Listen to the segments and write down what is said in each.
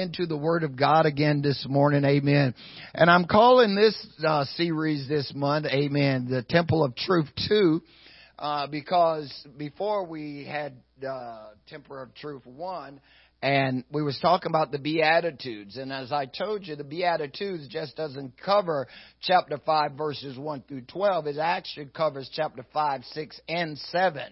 into the Word of God again this morning, amen. And I'm calling this uh, series this month, amen, the Temple of Truth 2, uh, because before we had uh, Temple of Truth 1, and we was talking about the Beatitudes, and as I told you, the Beatitudes just doesn't cover chapter 5 verses 1 through 12, it actually covers chapter 5, 6, and 7.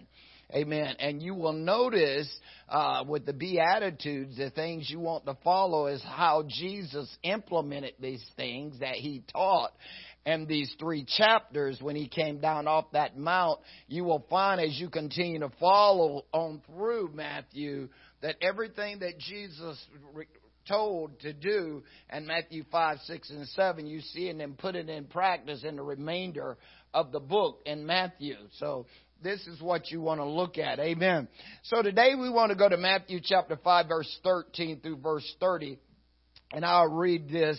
Amen. And you will notice uh, with the Beatitudes, the things you want to follow is how Jesus implemented these things that he taught. And these three chapters, when he came down off that mount, you will find as you continue to follow on through Matthew that everything that Jesus told to do in Matthew 5, 6, and 7, you see and then put it in practice in the remainder of the book in Matthew. So this is what you want to look at. Amen. So today we want to go to Matthew chapter 5 verse 13 through verse 30. And I'll read this,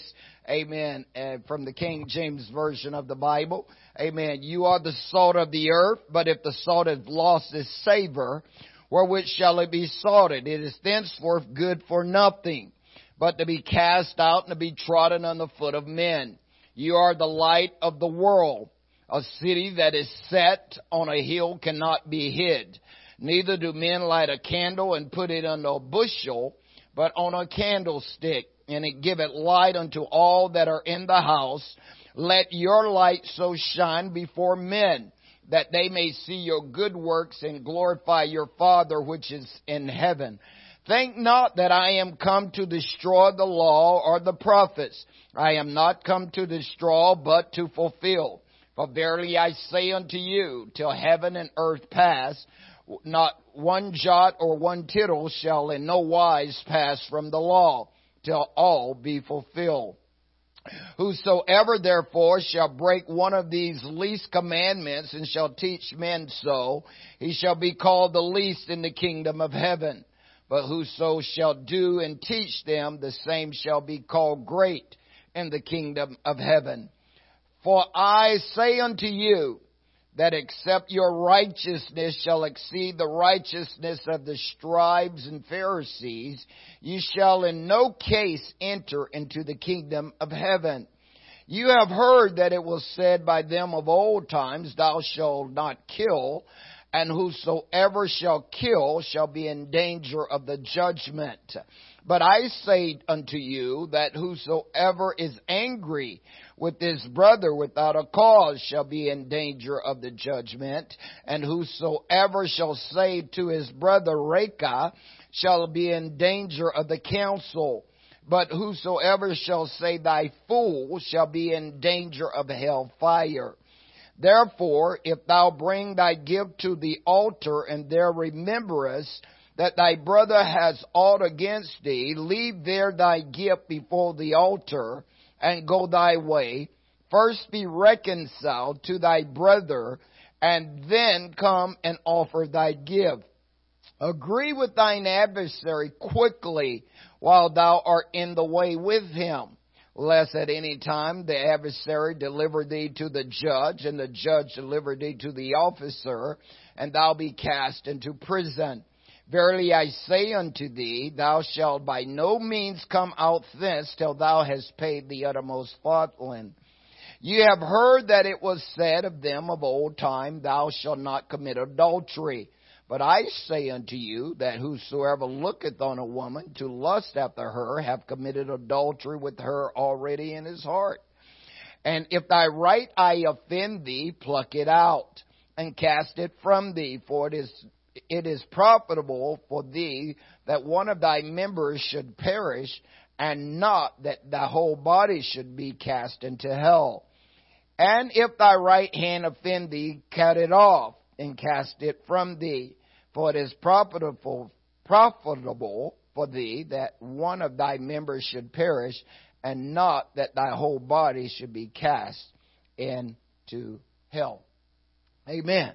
amen, uh, from the King James Version of the Bible. Amen. You are the salt of the earth, but if the salt has lost its savor, wherewith shall it be salted? It is thenceforth good for nothing, but to be cast out and to be trodden on the foot of men. You are the light of the world. A city that is set on a hill cannot be hid. Neither do men light a candle and put it under a bushel, but on a candlestick, and it giveth light unto all that are in the house. Let your light so shine before men that they may see your good works and glorify your Father which is in heaven. Think not that I am come to destroy the law or the prophets. I am not come to destroy, but to fulfill. Verily I say unto you, till heaven and earth pass, not one jot or one tittle shall in no wise pass from the law, till all be fulfilled. Whosoever therefore shall break one of these least commandments and shall teach men so, he shall be called the least in the kingdom of heaven. But whoso shall do and teach them, the same shall be called great in the kingdom of heaven. For I say unto you, that except your righteousness shall exceed the righteousness of the scribes and Pharisees, ye shall in no case enter into the kingdom of heaven. You have heard that it was said by them of old times, Thou shalt not kill, and whosoever shall kill shall be in danger of the judgment. But I say unto you that whosoever is angry with his brother without a cause shall be in danger of the judgment, and whosoever shall say to his brother Raca shall be in danger of the council. But whosoever shall say thy fool shall be in danger of hell fire. Therefore, if thou bring thy gift to the altar and there rememberest that thy brother has aught against thee, leave there thy gift before the altar and go thy way. First be reconciled to thy brother and then come and offer thy gift. Agree with thine adversary quickly while thou art in the way with him, lest at any time the adversary deliver thee to the judge, and the judge deliver thee to the officer, and thou be cast into prison. Verily I say unto thee, thou shalt by no means come out thence till thou hast paid the uttermost farthing. You have heard that it was said of them of old time, Thou shalt not commit adultery. But I say unto you that whosoever looketh on a woman to lust after her have committed adultery with her already in his heart. And if thy right eye offend thee, pluck it out and cast it from thee, for it is it is profitable for thee that one of thy members should perish, and not that thy whole body should be cast into hell. And if thy right hand offend thee, cut it off and cast it from thee, for it is profitable, profitable for thee that one of thy members should perish, and not that thy whole body should be cast into hell. Amen.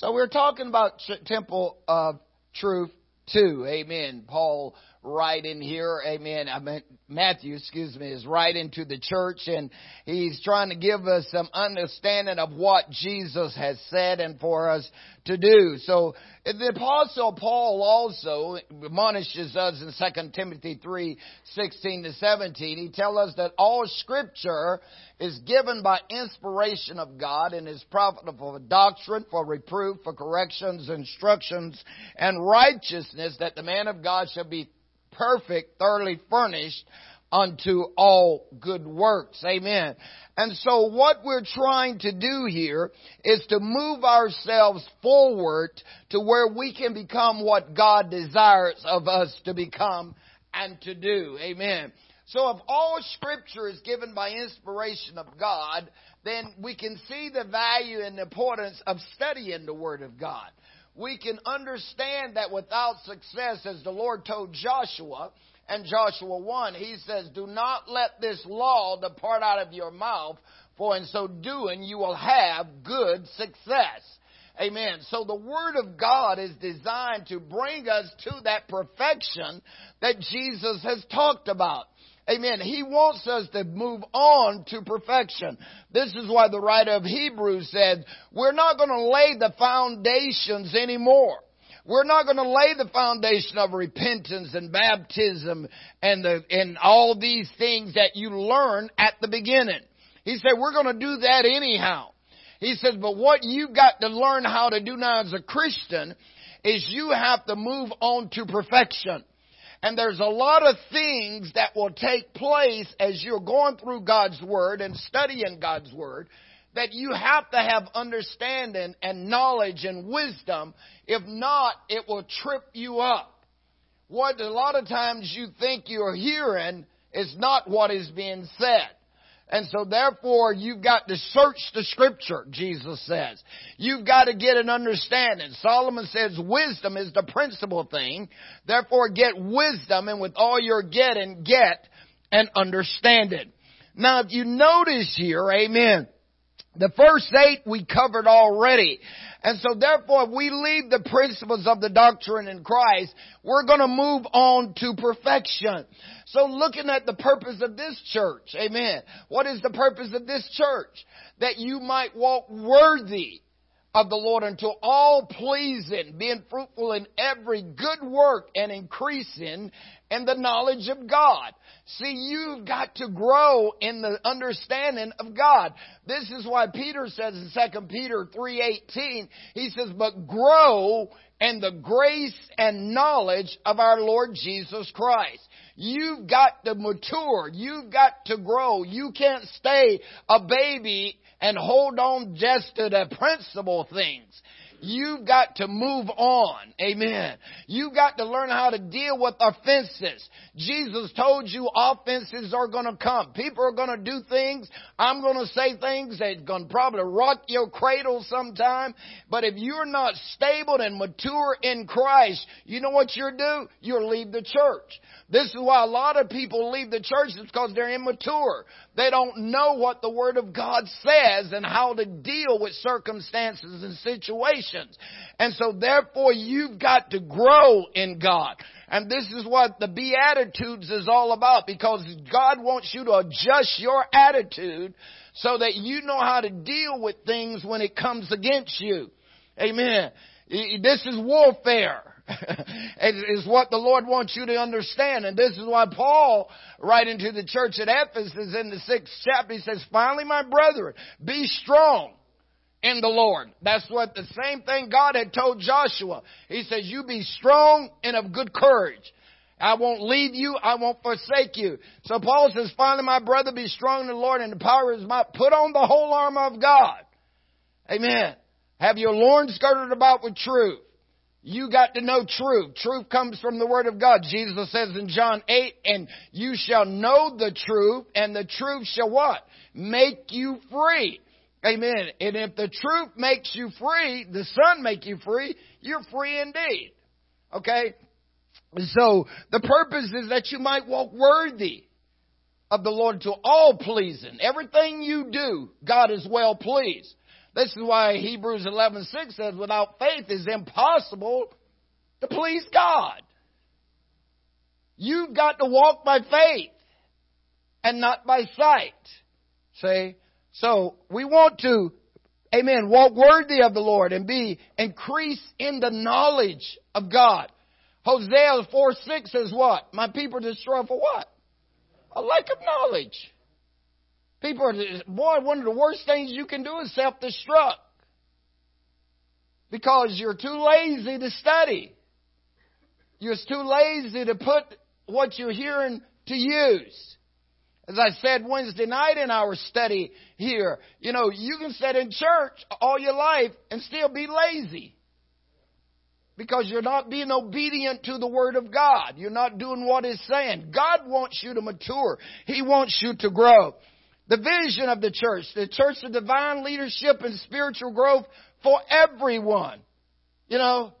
So we're talking about Temple of Truth 2. Amen. Paul right in here. Amen. I mean, Matthew, excuse me, is right into the church and he's trying to give us some understanding of what Jesus has said and for us to do. So the apostle Paul also admonishes us in 2 Timothy 3, 16 to 17. He tells us that all scripture is given by inspiration of God and is profitable for doctrine, for reproof, for corrections, instructions, and righteousness that the man of God shall be perfect, thoroughly furnished unto all good works. Amen. And so what we're trying to do here is to move ourselves forward to where we can become what God desires of us to become and to do. Amen. So if all scripture is given by inspiration of God, then we can see the value and importance of studying the Word of God we can understand that without success, as the Lord told Joshua, and Joshua 1, he says, Do not let this law depart out of your mouth, for in so doing you will have good success. Amen. So the Word of God is designed to bring us to that perfection that Jesus has talked about. Amen. He wants us to move on to perfection. This is why the writer of Hebrews said, we're not going to lay the foundations anymore. We're not going to lay the foundation of repentance and baptism and the, and all these things that you learn at the beginning. He said, we're going to do that anyhow. He says, but what you've got to learn how to do now as a Christian is you have to move on to perfection. And there's a lot of things that will take place as you're going through God's Word and studying God's Word that you have to have understanding and knowledge and wisdom. If not, it will trip you up. What a lot of times you think you're hearing is not what is being said. And so therefore you've got to search the scripture, Jesus says. You've got to get an understanding. Solomon says wisdom is the principal thing. Therefore get wisdom and with all you're getting, get an understanding. Now if you notice here, amen, the first eight we covered already. And so therefore, if we leave the principles of the doctrine in Christ, we're going to move on to perfection. So looking at the purpose of this church, amen. What is the purpose of this church? That you might walk worthy of the Lord until all pleasing, being fruitful in every good work and increasing in the knowledge of God. See, you've got to grow in the understanding of God. This is why Peter says in 2 Peter 3:18, he says, "But grow in the grace and knowledge of our Lord Jesus Christ." You've got to mature. You've got to grow. You can't stay a baby and hold on just to the principal things. You've got to move on. Amen. You've got to learn how to deal with offenses. Jesus told you offenses are going to come. People are going to do things. I'm going to say things that are going to probably rock your cradle sometime. But if you're not stable and mature in Christ, you know what you'll do? You'll leave the church. This is why a lot of people leave the church is because they're immature. They don't know what the Word of God says and how to deal with circumstances and situations. And so therefore you've got to grow in God. And this is what the Beatitudes is all about because God wants you to adjust your attitude so that you know how to deal with things when it comes against you. Amen. This is warfare. is what the Lord wants you to understand. And this is why Paul, writing to the church at Ephesus in the sixth chapter, he says, finally, my brethren, be strong in the Lord. That's what the same thing God had told Joshua. He says, you be strong and of good courage. I won't leave you. I won't forsake you. So Paul says, finally, my brother, be strong in the Lord and the power of his might. Put on the whole armor of God. Amen. Have your loins girded about with truth. You got to know truth. Truth comes from the Word of God. Jesus says in John 8, and you shall know the truth, and the truth shall what? Make you free. Amen. And if the truth makes you free, the Son make you free, you're free indeed. Okay? So, the purpose is that you might walk worthy of the Lord to all pleasing. Everything you do, God is well pleased. This is why Hebrews 11:6 says, "Without faith, it's impossible to please God." You've got to walk by faith and not by sight. See? So we want to, amen, walk worthy of the Lord and be increase in the knowledge of God. Hosea 4 6 says what? My people destroy for what? A lack of knowledge. People are, boy, one of the worst things you can do is self destruct. Because you're too lazy to study. You're too lazy to put what you're hearing to use. As I said Wednesday night in our study here, you know, you can sit in church all your life and still be lazy. Because you're not being obedient to the Word of God. You're not doing what it's saying. God wants you to mature. He wants you to grow. The vision of the church, the church of divine leadership and spiritual growth for everyone. You know,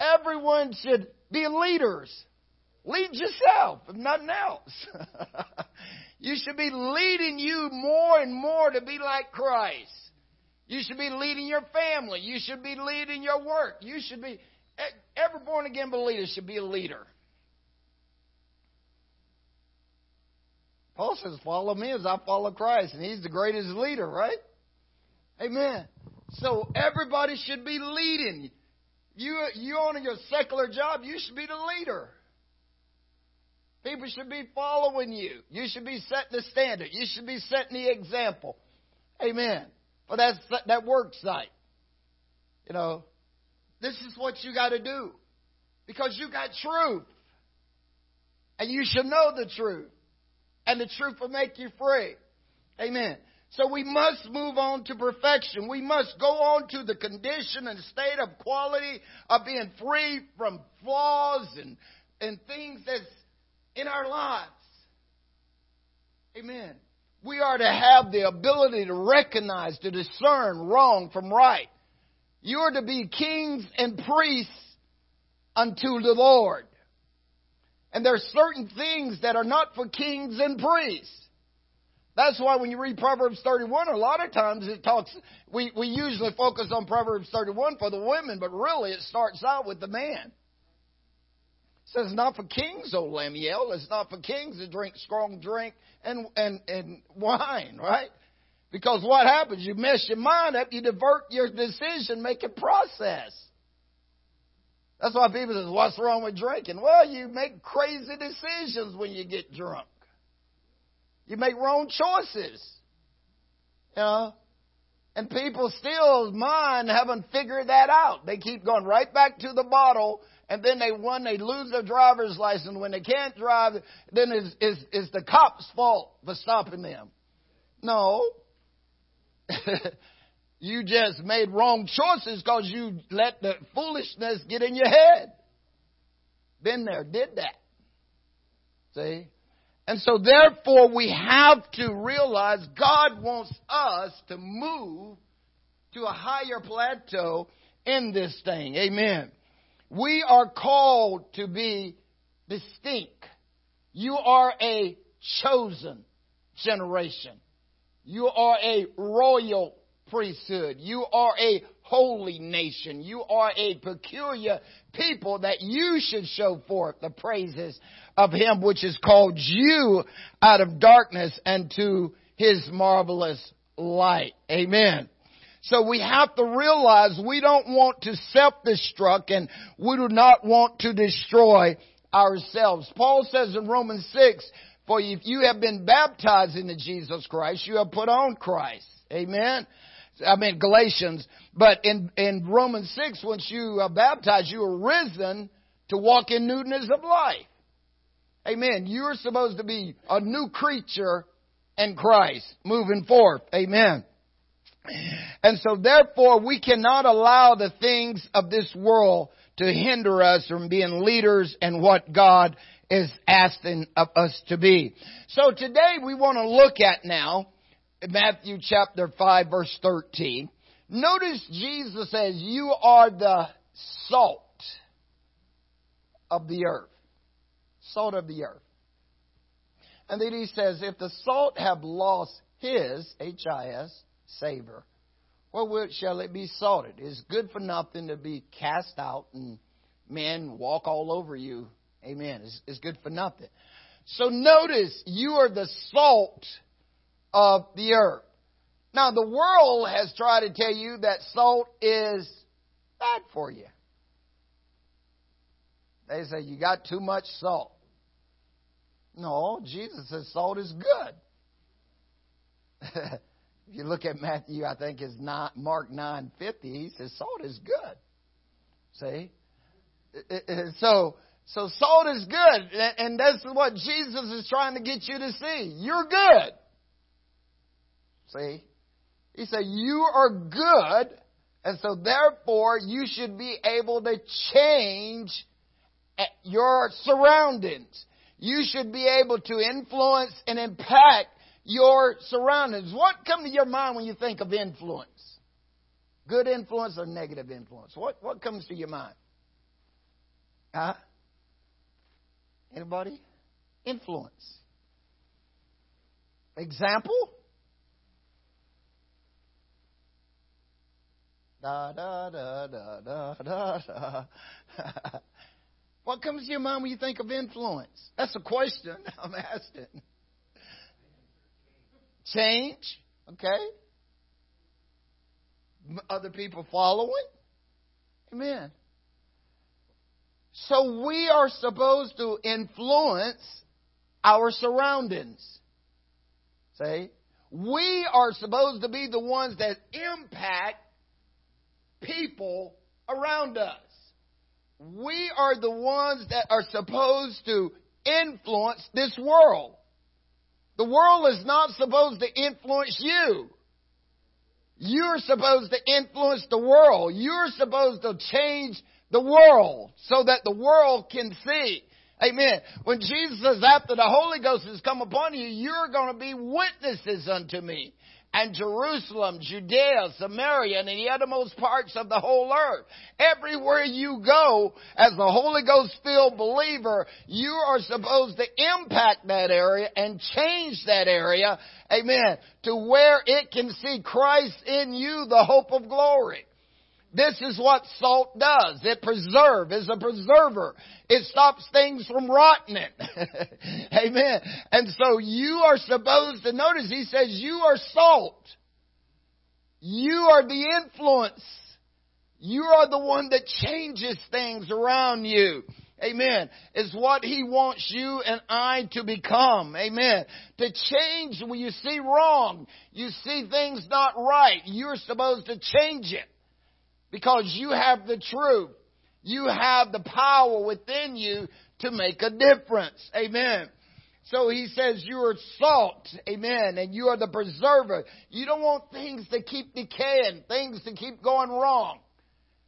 everyone should be leaders. Lead yourself, if nothing else. you should be leading you more and more to be like Christ. You should be leading your family. You should be leading your work. You should be, every born again believer should be a leader. Paul says, Follow me as I follow Christ. And he's the greatest leader, right? Amen. So everybody should be leading. You, you on your secular job, you should be the leader. People should be following you. You should be setting the standard. You should be setting the example. Amen. For that, that work site. You know, this is what you got to do. Because you got truth. And you should know the truth. And the truth will make you free. Amen. So we must move on to perfection. We must go on to the condition and state of quality of being free from flaws and, and things that's in our lives. Amen. We are to have the ability to recognize, to discern wrong from right. You are to be kings and priests unto the Lord. And there are certain things that are not for kings and priests. That's why when you read Proverbs 31, a lot of times it talks, we, we usually focus on Proverbs 31 for the women, but really it starts out with the man. Says, not for kings, O Lemuel. It's not for kings to drink strong drink and, and, and wine, right? Because what happens? You mess your mind up, you divert your decision making process. That's why people say, what's wrong with drinking? Well, you make crazy decisions when you get drunk. You make wrong choices. You know? And people still mine, haven't figured that out. They keep going right back to the bottle and then they one they lose their driver's license. When they can't drive then it's, it's, it's the cop's fault for stopping them? No. You just made wrong choices because you let the foolishness get in your head. Been there did that. See and so therefore we have to realize god wants us to move to a higher plateau in this thing amen we are called to be distinct. You are a chosen generation. You are a royal priesthood. You are a holy nation. You are a peculiar people that you should show forth the praises of Him which has called you out of darkness and to His marvelous light. Amen. So we have to realize we don't want to self-destruct and we do not want to destroy ourselves. Paul says in Romans 6, for if you have been baptized into Jesus Christ, you have put on Christ. Amen. I mean Galatians, but in, in Romans 6, once you uh, are baptized, you are risen to walk in newness of life. Amen. You're supposed to be a new creature in Christ moving forth. Amen. And so therefore we cannot allow the things of this world to hinder us from being leaders and what God is asking of us to be. So today we want to look at now Matthew chapter 5 verse 13. Notice Jesus says, you are the salt of the earth. Salt of the earth. And then he says, if the salt have lost his, H-I-S, savor, wherewith shall it be salted? It's good for nothing to be cast out and men walk all over you Amen. It's, it's good for nothing. So notice, you are the salt of the earth. Now, the world has tried to tell you that salt is bad for you. They say you got too much salt. No, Jesus says salt is good. if you look at Matthew, I think is not Mark nine fifty. He says salt is good. See, so so salt is good, and that's what Jesus is trying to get you to see. You're good. See, he said you are good, and so therefore you should be able to change your surroundings. You should be able to influence and impact your surroundings. What comes to your mind when you think of influence? Good influence or negative influence? What, what comes to your mind? Huh? Anybody? Influence. Example? Da da da da da da what comes to your mind when you think of influence? That's a question I'm asking. Change, okay? Other people following. Amen. So we are supposed to influence our surroundings. See? We are supposed to be the ones that impact people around us. We are the ones that are supposed to influence this world. The world is not supposed to influence you. You're supposed to influence the world. You're supposed to change the world so that the world can see. Amen. When Jesus says, after the Holy Ghost has come upon you, you're going to be witnesses unto me and Jerusalem, Judea, Samaria, and the uttermost parts of the whole earth. Everywhere you go as the Holy Ghost filled believer, you are supposed to impact that area and change that area, amen, to where it can see Christ in you, the hope of glory. This is what salt does. It preserves, is a preserver. It stops things from rotting. Amen. And so you are supposed to notice, he says, you are salt. You are the influence. You are the one that changes things around you. Amen. Is what He wants you and I to become. Amen. To change when you see wrong, you see things not right, you're supposed to change it because you have the truth. You have the power within you to make a difference. Amen. So he says you are salt, amen, and you are the preserver. You don't want things to keep decaying, things to keep going wrong.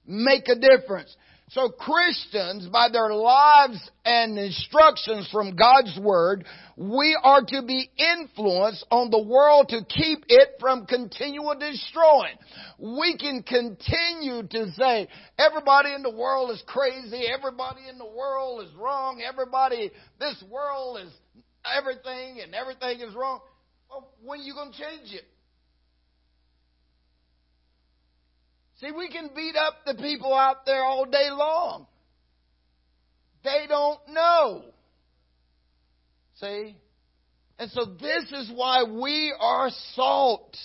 Make a difference. So Christians, by their lives and instructions from God's Word, we are to be influenced on the world to keep it from continual destroying. We can continue to say, everybody in the world is crazy, everybody in the world is wrong, everybody, this world is everything and everything is wrong. Well, when are you going to change it? See, we can beat up the people out there all day long. They don't know. See? And so this is why we are salt.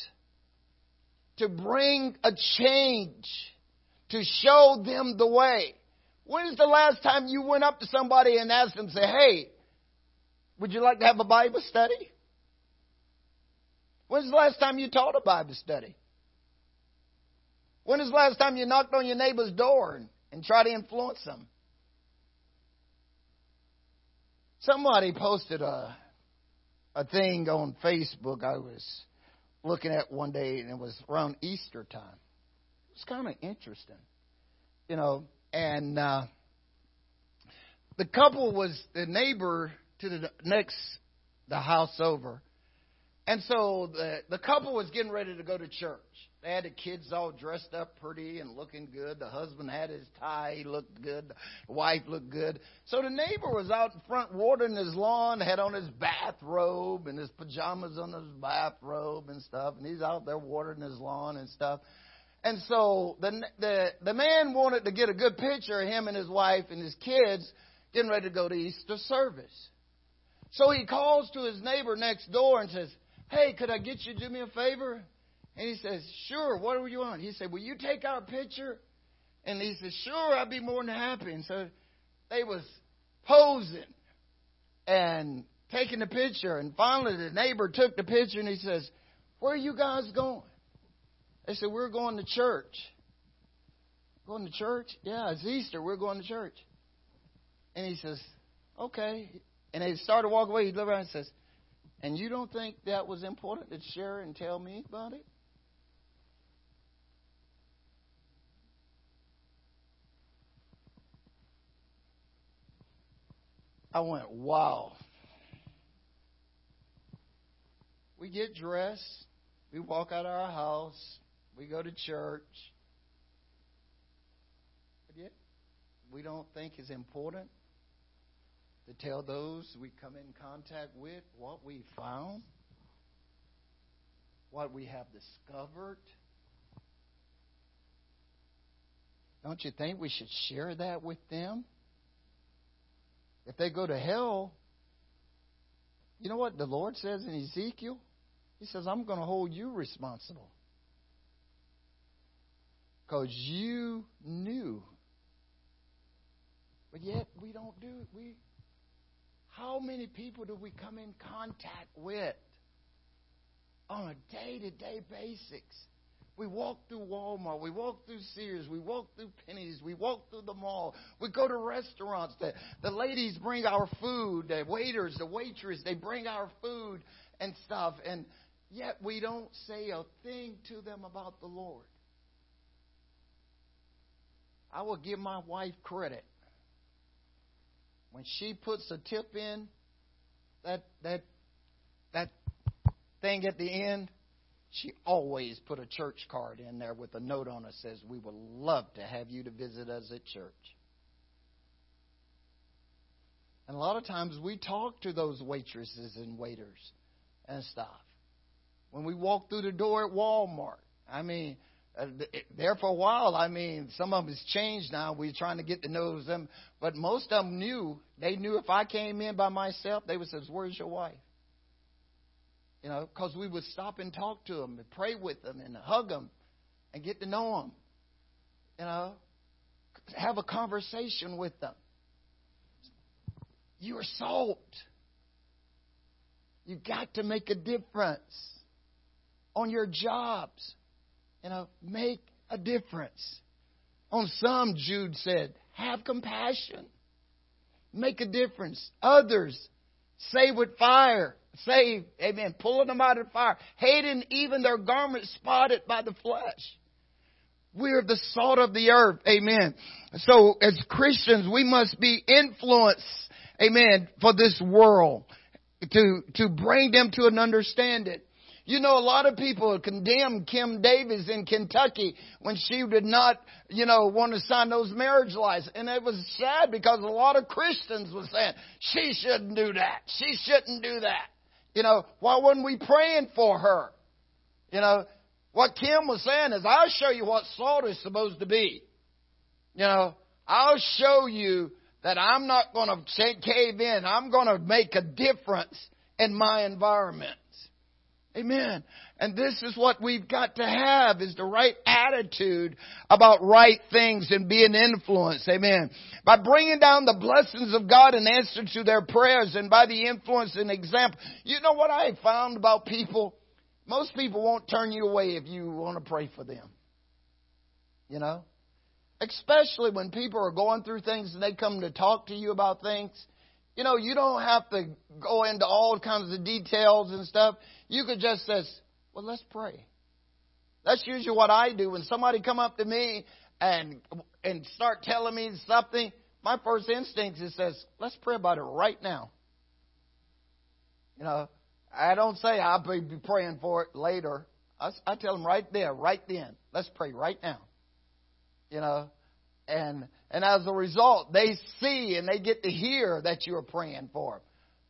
To bring a change. To show them the way. When's the last time you went up to somebody and asked them, say, hey, would you like to have a Bible study? When's the last time you taught a Bible study? When is the last time you knocked on your neighbor's door and, and tried to influence them? Somebody posted a a thing on Facebook I was looking at one day, and it was around Easter time. It was kind of interesting, you know. And uh, the couple was the neighbor to the next the house over, and so the the couple was getting ready to go to church. They had the kids all dressed up pretty and looking good. The husband had his tie, he looked good. The wife looked good. So the neighbor was out in front watering his lawn, had on his bathrobe and his pajamas on his bathrobe and stuff, and he's out there watering his lawn and stuff. And so the the the man wanted to get a good picture of him and his wife and his kids getting ready to go to Easter service. So he calls to his neighbor next door and says, Hey, could I get you to do me a favor? And he says, Sure, what do you want? He said, Will you take our picture? And he said, Sure, I'd be more than happy. And so they was posing and taking the picture. And finally the neighbor took the picture and he says, Where are you guys going? They said, We're going to church. Going to church? Yeah, it's Easter. We're going to church. And he says, Okay. And they started to walk away. He looked around and says, And you don't think that was important to share and tell me about it? I went, wow. We get dressed, we walk out of our house, we go to church. But yet, we don't think it's important to tell those we come in contact with what we found, what we have discovered. Don't you think we should share that with them? If they go to hell, you know what the Lord says in Ezekiel? He says, I'm going to hold you responsible. Because you knew. But yet we don't do it. We how many people do we come in contact with on a day to day basis? We walk through Walmart. We walk through Sears. We walk through Penney's. We walk through the mall. We go to restaurants. The, the ladies bring our food. The waiters, the waitress, they bring our food and stuff. And yet we don't say a thing to them about the Lord. I will give my wife credit. When she puts a tip in, that that that thing at the end, she always put a church card in there with a note on it says, We would love to have you to visit us at church. And a lot of times we talk to those waitresses and waiters and stuff. When we walk through the door at Walmart, I mean, uh, there for a while, I mean, some of them has changed now. We're trying to get to know them. But most of them knew. They knew if I came in by myself, they would say, Where's your wife? You know, because we would stop and talk to them and pray with them and hug them and get to know them. You know, have a conversation with them. You are salt. You got to make a difference on your jobs. You know, make a difference. On some, Jude said, have compassion. Make a difference. Others, say with fire saved, amen, pulling them out of the fire, hating even their garments spotted by the flesh. We're the salt of the earth, amen. So as Christians, we must be influenced, amen, for this world to, to bring them to an understanding. You know, a lot of people condemned Kim Davis in Kentucky when she did not, you know, want to sign those marriage license. And it was sad because a lot of Christians were saying, she shouldn't do that. She shouldn't do that. You know, why wasn't we praying for her? You know, what Kim was saying is, I'll show you what salt is supposed to be. You know, I'll show you that I'm not going to cave in. I'm going to make a difference in my environment. Amen. And this is what we've got to have is the right attitude about right things and being influenced. Amen. By bringing down the blessings of God in answer to their prayers and by the influence and example. You know what I found about people? Most people won't turn you away if you want to pray for them. You know? Especially when people are going through things and they come to talk to you about things. You know, you don't have to go into all kinds of details and stuff. You could just say, well, let's pray. That's usually what I do. When somebody come up to me and, and start telling me something, my first instinct is says, let's pray about it right now. You know, I don't say I'll be praying for it later. I, I tell them right there, right then, let's pray right now. You know, and and as a result, they see and they get to hear that you're praying for them.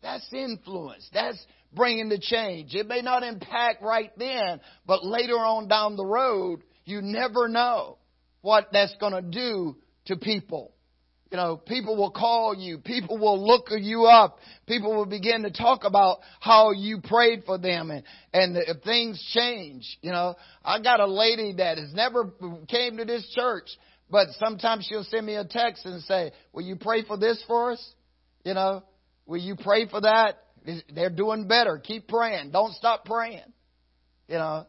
That's influence. That's bringing the change. It may not impact right then, but later on down the road, you never know what that's going to do to people. You know, people will call you. People will look you up. People will begin to talk about how you prayed for them and, and if things change. You know, I got a lady that has never came to this church, but sometimes she'll send me a text and say, will you pray for this for us? You know, will you pray for that? They're doing better. Keep praying. Don't stop praying. You know,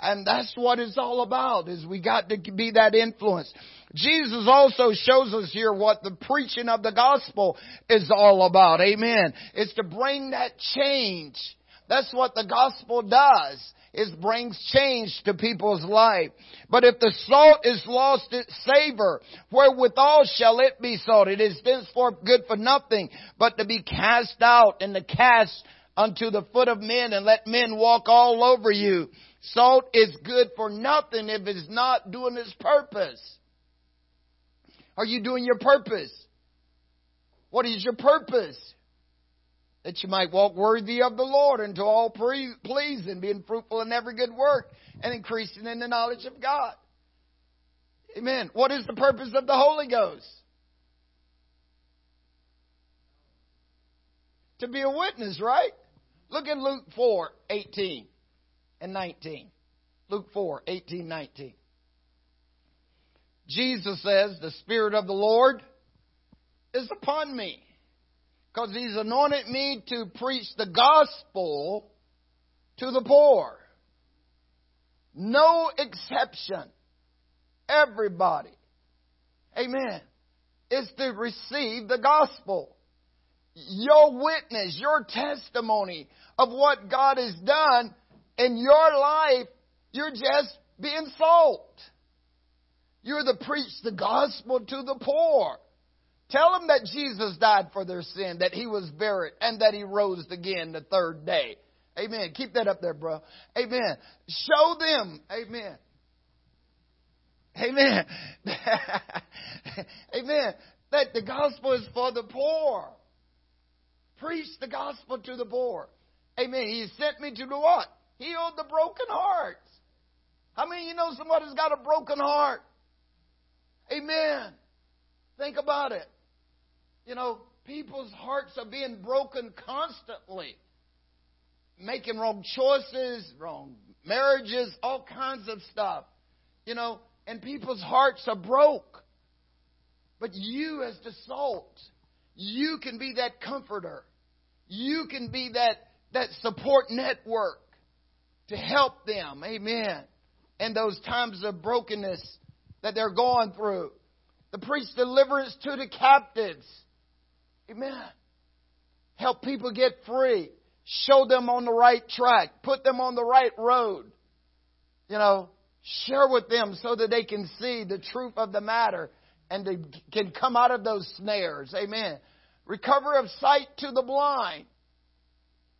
and that's what it's all about, is we got to be that influence. Jesus also shows us here what the preaching of the gospel is all about. Amen. It's to bring that change. That's what the gospel does. It brings change to people's life. But if the salt is lost its savor, wherewithal shall it be salt? It is thenceforth good for nothing, but to be cast out and to cast unto the foot of men and let men walk all over you. Salt is good for nothing if it's not doing its purpose. Are you doing your purpose? What is your purpose? That you might walk worthy of the Lord and to all pleasing, being fruitful in every good work and increasing in the knowledge of God. Amen. What is the purpose of the Holy Ghost? To be a witness, right? Look at Luke 4 18 and 19. Luke 4 18 19. Jesus says, The Spirit of the Lord is upon me because He's anointed me to preach the gospel to the poor. No exception. Everybody. Amen. Is to receive the gospel. Your witness, your testimony of what God has done in your life, you're just being salt. You're to preach the gospel to the poor. Tell them that Jesus died for their sin, that he was buried, and that he rose again the third day. Amen. Keep that up there, bro. Amen. Show them. Amen. Amen. Amen. That the gospel is for the poor. Preach the gospel to the poor. Amen. He sent me to do what? Heal the broken hearts. How many of you know somebody's got a broken heart? Amen. Think about it. You know, people's hearts are being broken constantly. Making wrong choices, wrong marriages, all kinds of stuff. You know, and people's hearts are broke. But you, as the salt, you can be that comforter. You can be that, that support network to help them. Amen. In those times of brokenness that they're going through. To preach deliverance to the captives. Amen. Help people get free. Show them on the right track. Put them on the right road. You know, share with them so that they can see the truth of the matter and they can come out of those snares. Amen. Recover of sight to the blind.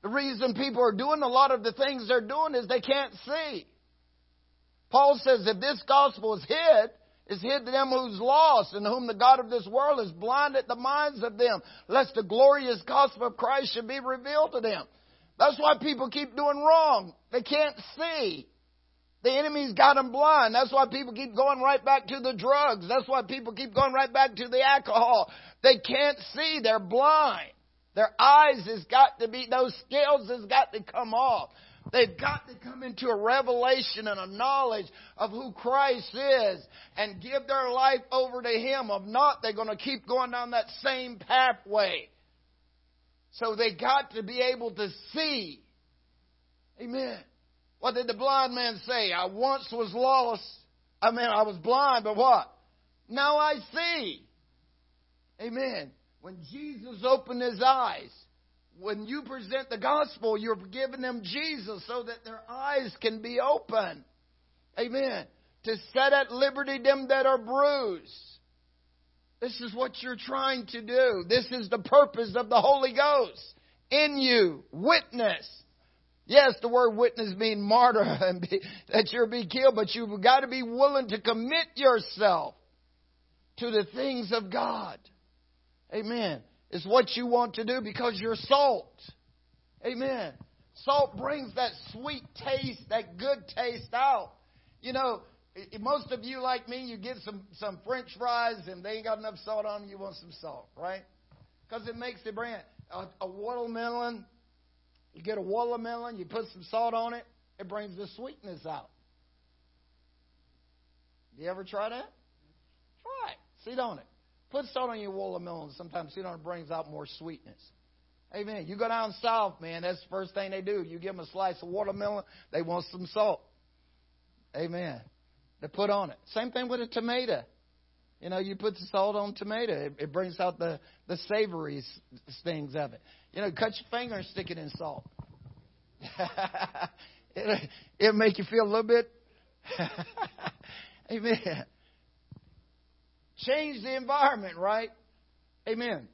The reason people are doing a lot of the things they're doing is they can't see. Paul says if this gospel is hid, is hid to them who's lost, and whom the God of this world has blinded the minds of them, lest the glorious gospel of Christ should be revealed to them. That's why people keep doing wrong. They can't see. The enemy's got them blind. That's why people keep going right back to the drugs. That's why people keep going right back to the alcohol. They can't see. They're blind. Their eyes has got to be, those scales has got to come off. They've got to come into a revelation and a knowledge of who Christ is and give their life over to Him. If not, they're going to keep going down that same pathway. So they got to be able to see. Amen. What did the blind man say? I once was lost. I mean, I was blind, but what? Now I see. Amen. When Jesus opened his eyes, when you present the gospel, you're giving them Jesus so that their eyes can be open. Amen. To set at liberty them that are bruised. This is what you're trying to do. This is the purpose of the Holy Ghost in you. Witness. Yes, the word witness means martyr and be, that you're be killed, but you've got to be willing to commit yourself to the things of God. Amen is what you want to do because you're salt. Amen. Salt brings that sweet taste, that good taste out. You know, most of you like me, you get some some French fries and they ain't got enough salt on them. You want some salt, right? Because it makes it brand. A, a watermelon, you get a watermelon, you put some salt on it, it brings the sweetness out. You ever try that? Try it. See on it. Put salt on your watermelon. Sometimes see on it brings out more sweetness. Amen. You go down south, man, that's the first thing they do. You give them a slice of watermelon, they want some salt. Amen. They put on it. Same thing with a tomato. You know, you put the salt on tomato, it, it brings out the, the savory things of it. You know, cut your finger and stick it in salt. it, it'll make you feel a little bit. Amen. Change the environment, right? Amen.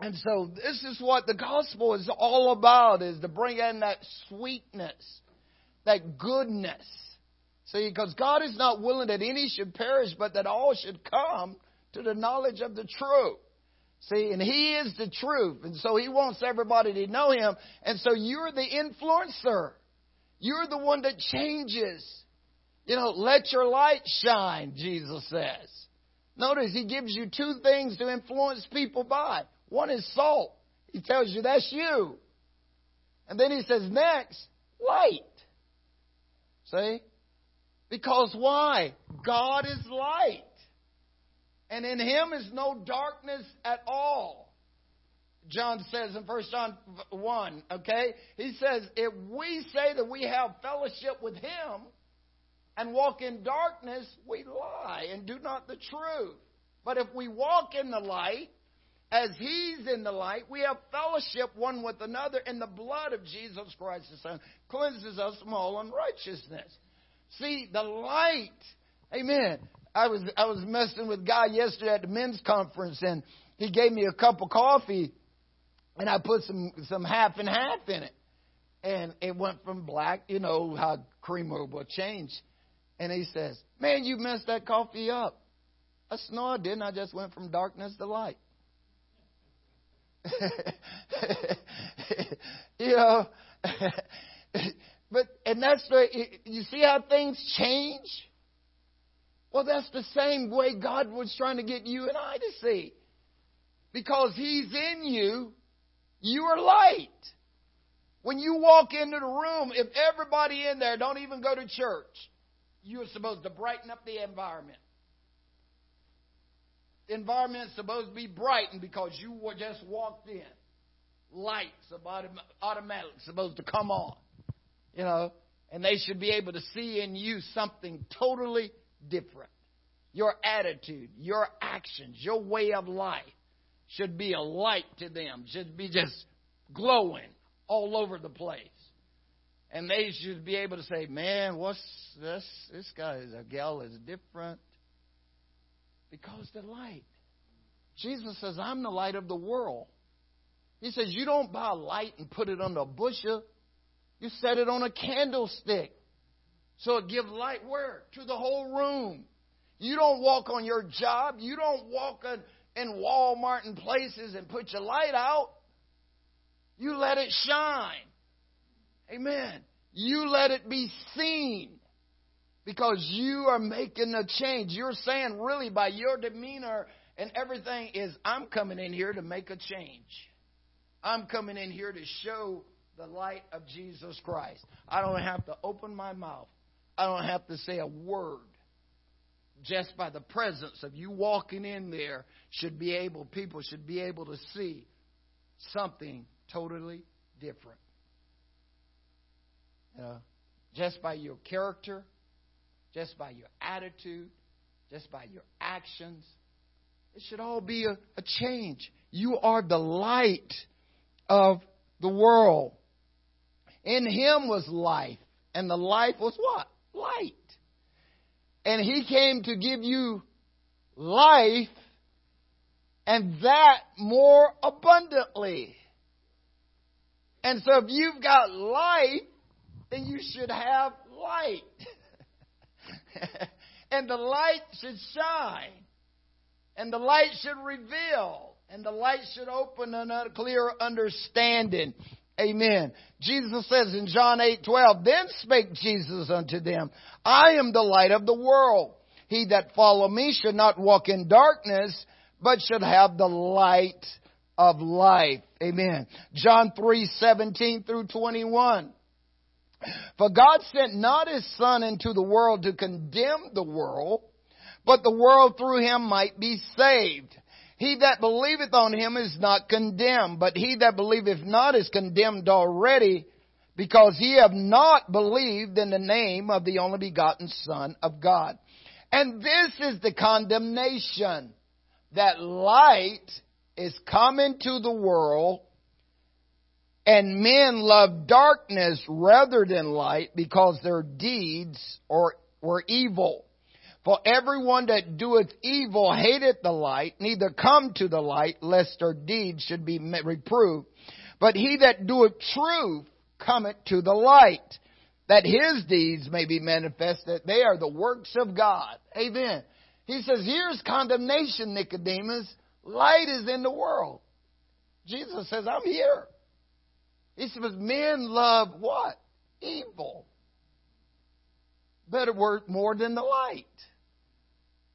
And so this is what the gospel is all about, is to bring in that sweetness, that goodness. See, because God is not willing that any should perish, but that all should come to the knowledge of the truth. See, and He is the truth. And so He wants everybody to know Him. And so you're the influencer. You're the one that changes. You know, let your light shine, Jesus says. Notice He gives you two things to influence people by. One is salt. He tells you that's you. And then he says, next, light. See? Because why? God is light. And in him is no darkness at all. John says in 1 John 1, okay? He says, if we say that we have fellowship with him and walk in darkness, we lie and do not the truth. But if we walk in the light, as He's in the light, we have fellowship one with another, and the blood of Jesus Christ, the Son, cleanses us from all unrighteousness. See, the light, amen. I was I was messing with Guy yesterday at the men's conference, and he gave me a cup of coffee, and I put some some half and half in it, and it went from black, you know how creamer will change, and he says, "Man, you messed that coffee up." I said, "No, I didn't. I just went from darkness to light." you know, but and that's the you see how things change. Well, that's the same way God was trying to get you and I to see, because He's in you. You are light. When you walk into the room, if everybody in there don't even go to church, you're supposed to brighten up the environment environment is supposed to be brightened because you were just walked in. Lights about automatically supposed to come on, you know, and they should be able to see in you something totally different. Your attitude, your actions, your way of life should be a light to them, should be just glowing all over the place. And they should be able to say, Man, what's this? This guy is a gal is different. Because the light. Jesus says, I'm the light of the world. He says, You don't buy light and put it under a bushel. You set it on a candlestick. So it gives light where? To the whole room. You don't walk on your job. You don't walk in Walmart and places and put your light out. You let it shine. Amen. You let it be seen because you are making a change. You're saying, really, by your demeanor and everything, is I'm coming in here to make a change. I'm coming in here to show the light of Jesus Christ. I don't have to open my mouth, I don't have to say a word. Just by the presence of you walking in there, should be able, people should be able to see something totally different. Know, just by your character, just by your attitude, just by your actions. It should all be a, a change. You are the light of the world. In him was life, and the life was what? Light. And he came to give you life, and that more abundantly. And so if you've got life, then you should have light. and the light should shine. And the light should reveal. And the light should open a clear understanding. Amen. Jesus says in John 8, 12, Then spake Jesus unto them, I am the light of the world. He that follow me should not walk in darkness, but should have the light of life. Amen. John 3, 17 through 21. For God sent not his Son into the world to condemn the world, but the world through him might be saved. He that believeth on him is not condemned, but he that believeth not is condemned already, because ye have not believed in the name of the only begotten Son of God. And this is the condemnation that light is come into the world, and men love darkness rather than light because their deeds are, were evil. For everyone that doeth evil hateth the light, neither come to the light, lest their deeds should be reproved. But he that doeth truth cometh to the light, that his deeds may be manifest, that they are the works of God. Amen. He says, here's condemnation, Nicodemus. Light is in the world. Jesus says, I'm here. He says, men love what? Evil. Better work more than the light.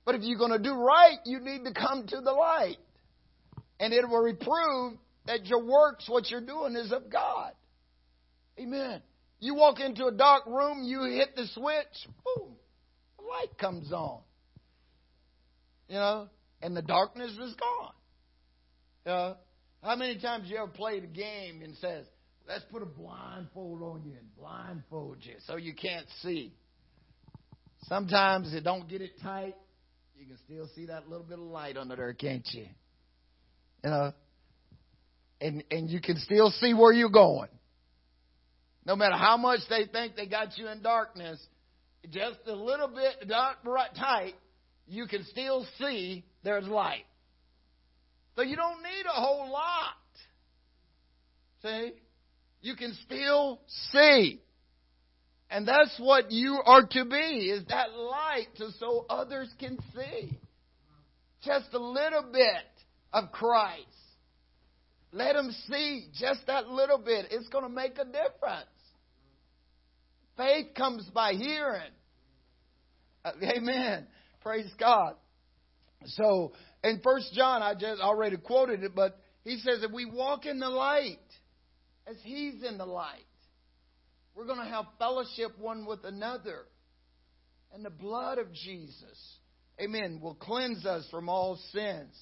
But if you're going to do right, you need to come to the light. And it will reprove that your works, what you're doing, is of God. Amen. You walk into a dark room, you hit the switch, boom, the light comes on. You know, and the darkness is gone. Know, how many times you ever played a game and says, let's put a blindfold on you and blindfold you so you can't see. Sometimes it don't get it tight you can still see that little bit of light under there, can't you? You know, and and you can still see where you're going. No matter how much they think they got you in darkness, just a little bit not right tight, you can still see there's light. So you don't need a whole lot. See? You can still see. And that's what you are to be, is that light to so others can see. Just a little bit of Christ. Let them see just that little bit. It's going to make a difference. Faith comes by hearing. Uh, amen. Praise God. So, in First John, I just already quoted it, but he says that we walk in the light as he's in the light. We're going to have fellowship one with another. And the blood of Jesus, amen, will cleanse us from all sins.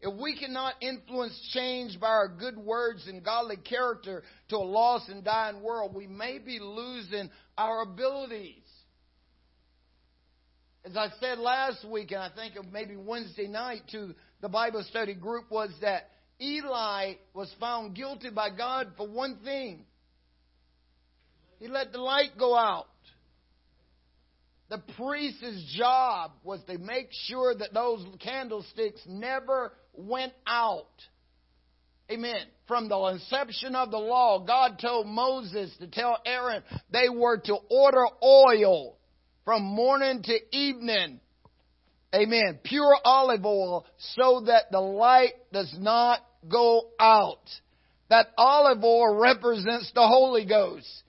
If we cannot influence change by our good words and godly character to a lost and dying world, we may be losing our abilities. As I said last week, and I think of maybe Wednesday night to the Bible study group, was that Eli was found guilty by God for one thing he let the light go out. The priest's job was to make sure that those candlesticks never went out. Amen. From the inception of the law, God told Moses to tell Aaron they were to order oil from morning to evening. Amen. Pure olive oil so that the light does not go out. That olive oil represents the Holy Ghost.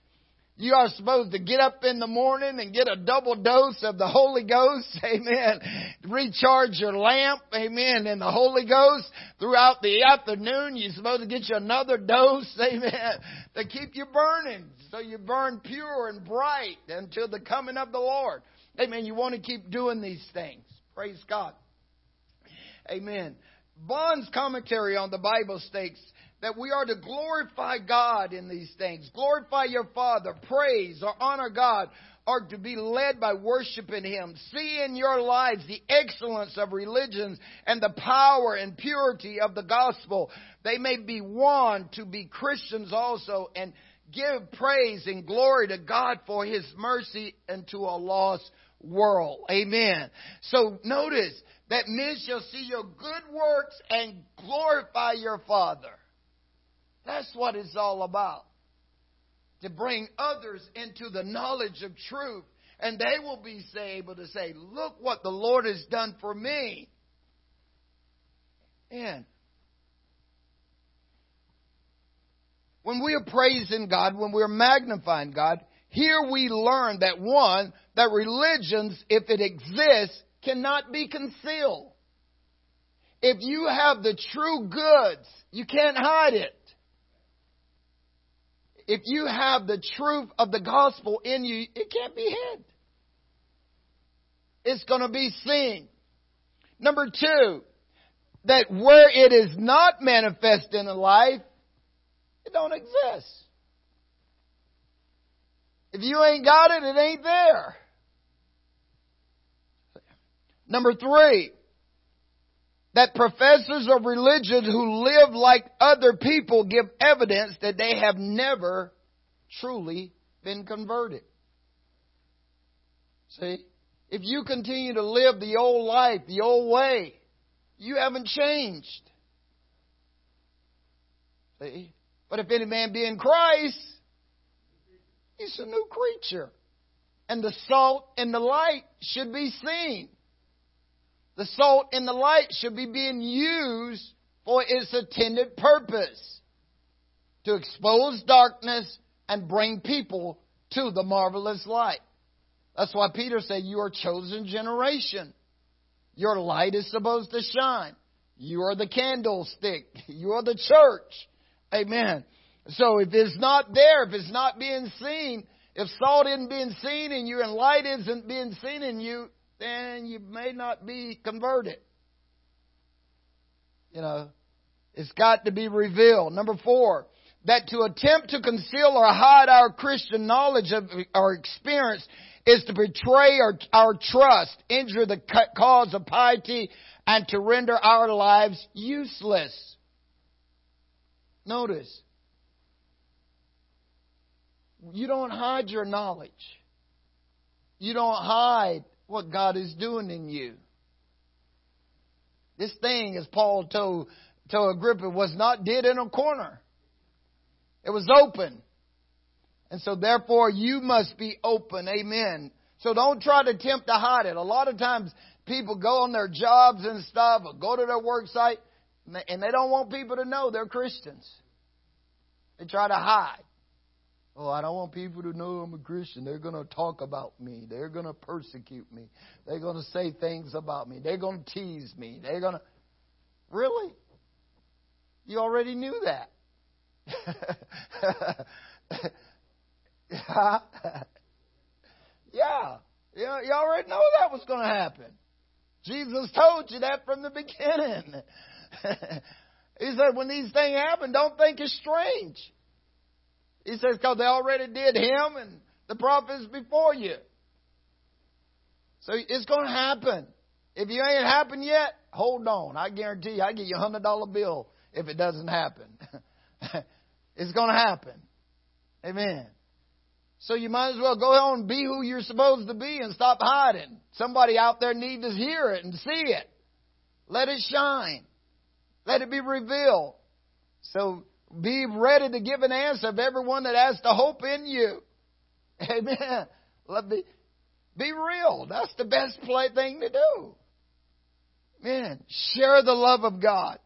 You are supposed to get up in the morning and get a double dose of the Holy Ghost. Amen. Recharge your lamp. Amen. In the Holy Ghost throughout the afternoon. You're supposed to get you another dose. Amen. To keep you burning. So you burn pure and bright until the coming of the Lord. Amen. You want to keep doing these things. Praise God. Amen. Barnes' commentary on the Bible states that we are to glorify God in these things. Glorify your Father, praise or honor God, are to be led by worshiping Him. See in your lives the excellence of religions and the power and purity of the gospel. They may be won to be Christians also and give praise and glory to God for His mercy into a lost world. Amen. So notice that men shall see your good works and glorify your Father. That's what it's all about. To bring others into the knowledge of truth. And they will be able to say, Look what the Lord has done for me. And when we are praising God, when we're magnifying God, here we learn that one, that religions, if it exists, cannot be concealed. If you have the true goods, you can't hide it. If you have the truth of the gospel in you, it can't be hid. It's going to be seen. Number two, that where it is not manifest in a life, it don't exist. If you ain't got it, it ain't there. Number three, that professors of religion who live like other people give evidence that they have never truly been converted. See? If you continue to live the old life, the old way, you haven't changed. See? But if any man be in Christ, he's a new creature. And the salt and the light should be seen. The salt and the light should be being used for its intended purpose to expose darkness and bring people to the marvelous light. That's why Peter said, You are chosen generation. Your light is supposed to shine. You are the candlestick. You are the church. Amen. So if it's not there, if it's not being seen, if salt isn't being seen in you and light isn't being seen in you, then you may not be converted. You know, it's got to be revealed. Number four, that to attempt to conceal or hide our Christian knowledge of our experience is to betray our, our trust, injure the cause of piety, and to render our lives useless. Notice, you don't hide your knowledge. You don't hide what God is doing in you. This thing, as Paul told, told Agrippa, was not did in a corner. It was open. And so therefore you must be open. Amen. So don't try to attempt to hide it. A lot of times people go on their jobs and stuff or go to their work site and they don't want people to know they're Christians. They try to hide. Oh, I don't want people to know I'm a Christian. They're going to talk about me. They're going to persecute me. They're going to say things about me. They're going to tease me. They're going to. Really? You already knew that. yeah. yeah. You already know that was going to happen. Jesus told you that from the beginning. he said, when these things happen, don't think it's strange. He says, because they already did him and the prophets before you. So it's going to happen. If you ain't happened yet, hold on. I guarantee you, I give you a hundred dollar bill if it doesn't happen. it's going to happen. Amen. So you might as well go on and be who you're supposed to be and stop hiding. Somebody out there needs to hear it and see it. Let it shine. Let it be revealed. So be ready to give an answer of everyone that has the hope in you. Amen. Let me be real. That's the best play thing to do. Man, share the love of God.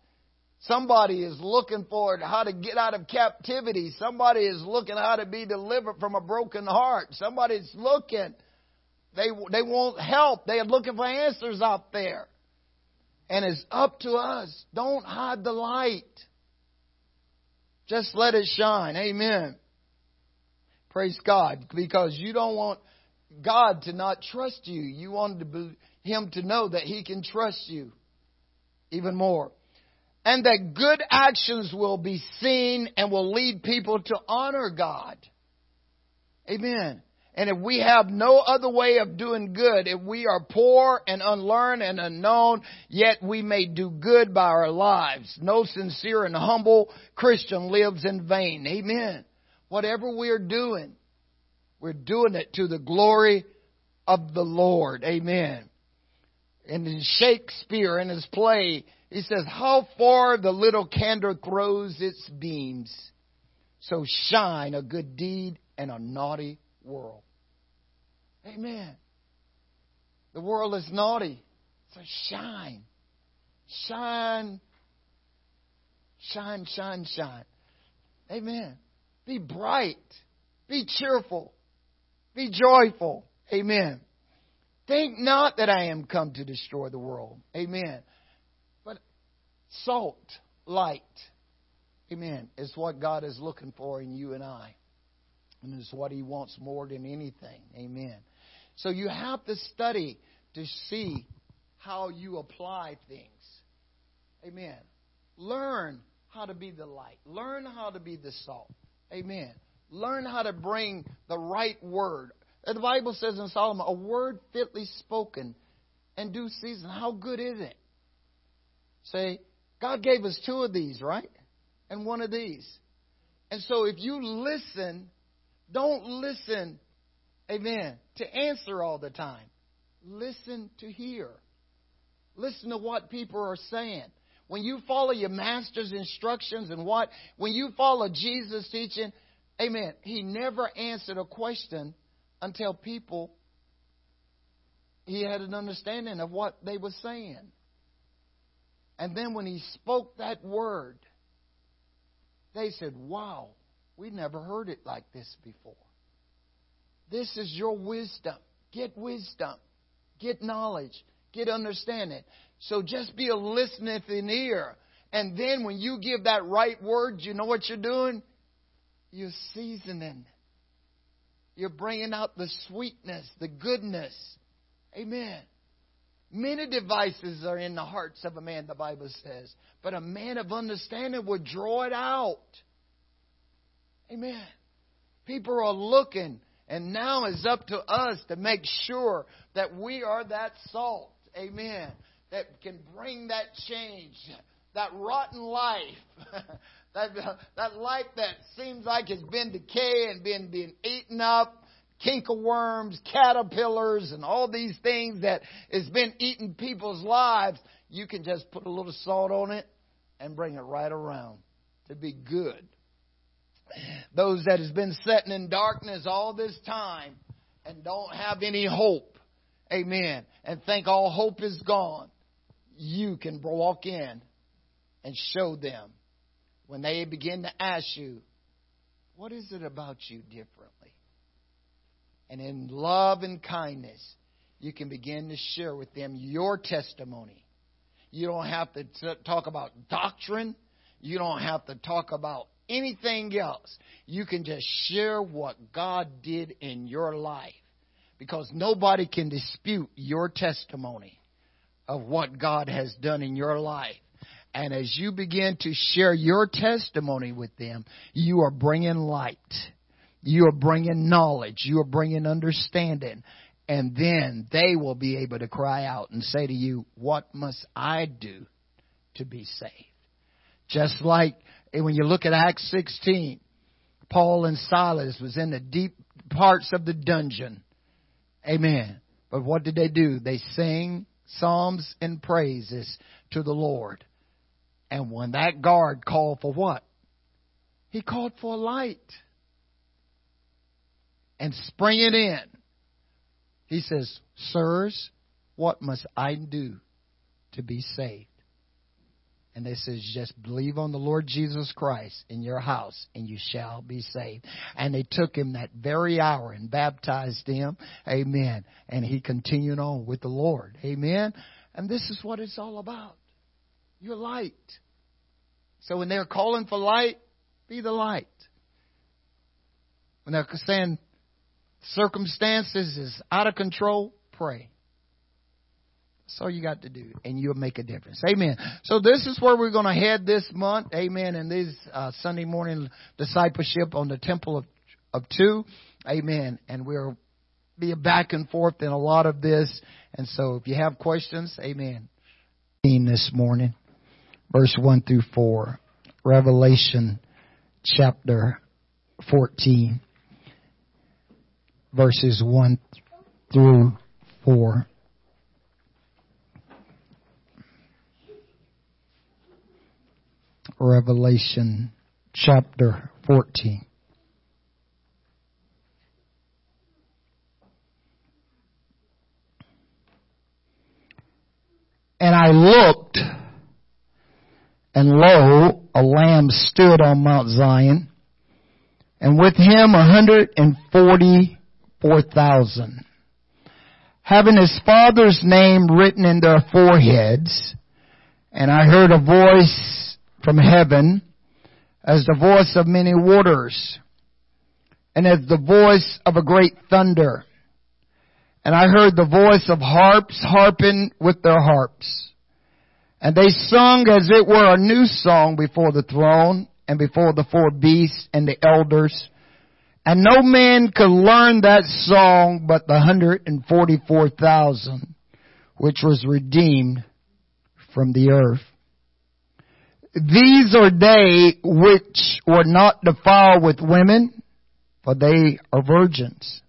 Somebody is looking for how to get out of captivity. Somebody is looking how to be delivered from a broken heart. Somebody's looking. They, they want help. They are looking for answers out there. And it's up to us. Don't hide the light. Just let it shine. Amen. Praise God. Because you don't want God to not trust you. You want to be, Him to know that He can trust you even more and that good actions will be seen and will lead people to honor God. Amen. And if we have no other way of doing good, if we are poor and unlearned and unknown, yet we may do good by our lives. No sincere and humble Christian lives in vain. Amen. Whatever we're doing, we're doing it to the glory of the Lord. Amen. And in Shakespeare, in his play, he says, How far the little candle throws its beams, so shine a good deed and a naughty world. Amen. The world is naughty. So shine. Shine. Shine, shine, shine. Amen. Be bright. Be cheerful. Be joyful. Amen. Think not that I am come to destroy the world. Amen. But salt, light. Amen. Is what God is looking for in you and I. And is what He wants more than anything. Amen. So you have to study to see how you apply things. Amen. Learn how to be the light. Learn how to be the salt. Amen. Learn how to bring the right word. The Bible says in Solomon, a word fitly spoken in due season. How good is it? Say, God gave us two of these, right? And one of these. And so if you listen, don't listen, amen, to answer all the time. Listen to hear. Listen to what people are saying. When you follow your master's instructions and what, when you follow Jesus' teaching, amen, he never answered a question until people, he had an understanding of what they were saying. And then when he spoke that word, they said, Wow, we never heard it like this before. This is your wisdom. Get wisdom. Get knowledge. Get understanding. So just be a listening ear. And then when you give that right word, you know what you're doing? You're seasoning. You're bringing out the sweetness, the goodness. Amen. Many devices are in the hearts of a man, the Bible says. But a man of understanding would draw it out. Amen. People are looking, and now it's up to us to make sure that we are that salt. Amen. That can bring that change, that rotten life, that, that life that seems like it's been decaying, been being eaten up, kink of worms, caterpillars, and all these things that has been eating people's lives. You can just put a little salt on it and bring it right around to be good. Those that has been sitting in darkness all this time and don't have any hope amen, and think all hope is gone, you can walk in and show them when they begin to ask you, what is it about you differently? And in love and kindness, you can begin to share with them your testimony. You don't have to t- talk about doctrine. You don't have to talk about anything else. You can just share what God did in your life because nobody can dispute your testimony of what God has done in your life. And as you begin to share your testimony with them, you are bringing light. You are bringing knowledge. You are bringing understanding. And then they will be able to cry out and say to you, what must I do to be saved? Just like when you look at Acts 16, Paul and Silas was in the deep parts of the dungeon Amen. But what did they do? They sang psalms and praises to the Lord. And when that guard called for what? He called for light. And spring it in. He says, Sirs, what must I do to be saved? And they says, just believe on the Lord Jesus Christ in your house and you shall be saved. And they took him that very hour and baptized him. Amen. And he continued on with the Lord. Amen. And this is what it's all about. You're light. So when they're calling for light, be the light. When they're saying circumstances is out of control, pray. That's all you got to do, and you'll make a difference. Amen. So this is where we're going to head this month. Amen. And this uh, Sunday morning discipleship on the Temple of of Two. Amen. And we'll be back and forth in a lot of this. And so if you have questions, Amen. This morning, verse one through four, Revelation chapter fourteen, verses one through four. Revelation chapter 14. And I looked, and lo, a lamb stood on Mount Zion, and with him a hundred and forty-four thousand, having his father's name written in their foreheads. And I heard a voice from heaven as the voice of many waters and as the voice of a great thunder. And I heard the voice of harps harping with their harps. And they sung as it were a new song before the throne and before the four beasts and the elders. And no man could learn that song but the 144,000 which was redeemed from the earth. These are they which were not defiled with women, for they are virgins.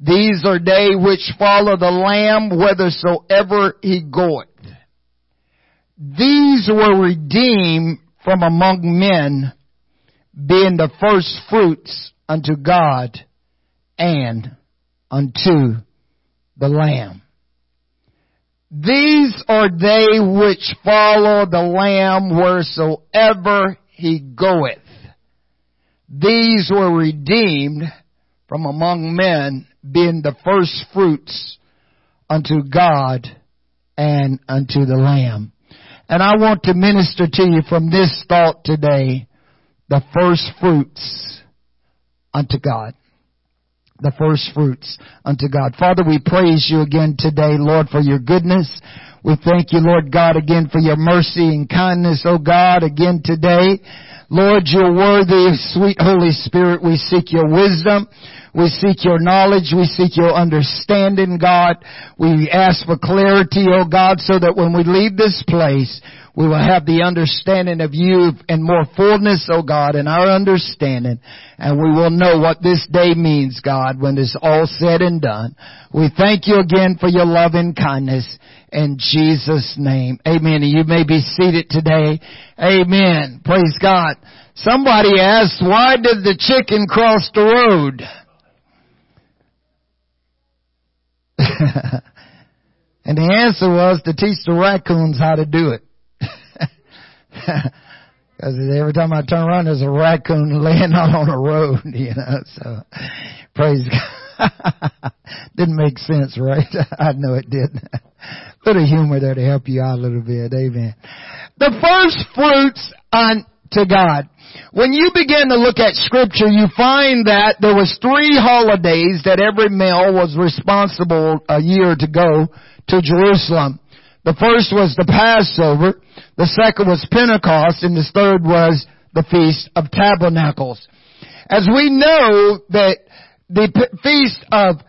These are they which follow the Lamb whithersoever he goeth. These were redeemed from among men, being the first fruits unto God and unto the Lamb. These are they which follow the Lamb wheresoever he goeth. These were redeemed from among men, being the first fruits unto God and unto the Lamb. And I want to minister to you from this thought today, the first fruits unto God the first fruits unto God. Father, we praise you again today, Lord, for your goodness. We thank you, Lord God, again for your mercy and kindness, oh God, again today. Lord, you're worthy, sweet Holy Spirit. We seek your wisdom. We seek your knowledge. We seek your understanding, God. We ask for clarity, oh God, so that when we leave this place, we will have the understanding of you and more fullness, oh God, in our understanding. And we will know what this day means, God, when it's all said and done. We thank you again for your love and kindness in Jesus' name. Amen. And you may be seated today. Amen. Praise God. Somebody asked, why did the chicken cross the road? and the answer was to teach the raccoons how to do it. Because every time I turn around, there's a raccoon laying out on the road, you know, so praise God. didn't make sense, right? I know it didn't. Bit of humor there to help you out a little bit. Amen. The first fruits unto God. When you begin to look at scripture, you find that there was three holidays that every male was responsible a year to go to Jerusalem. The first was the Passover, the second was Pentecost, and the third was the Feast of Tabernacles. As we know that the Feast of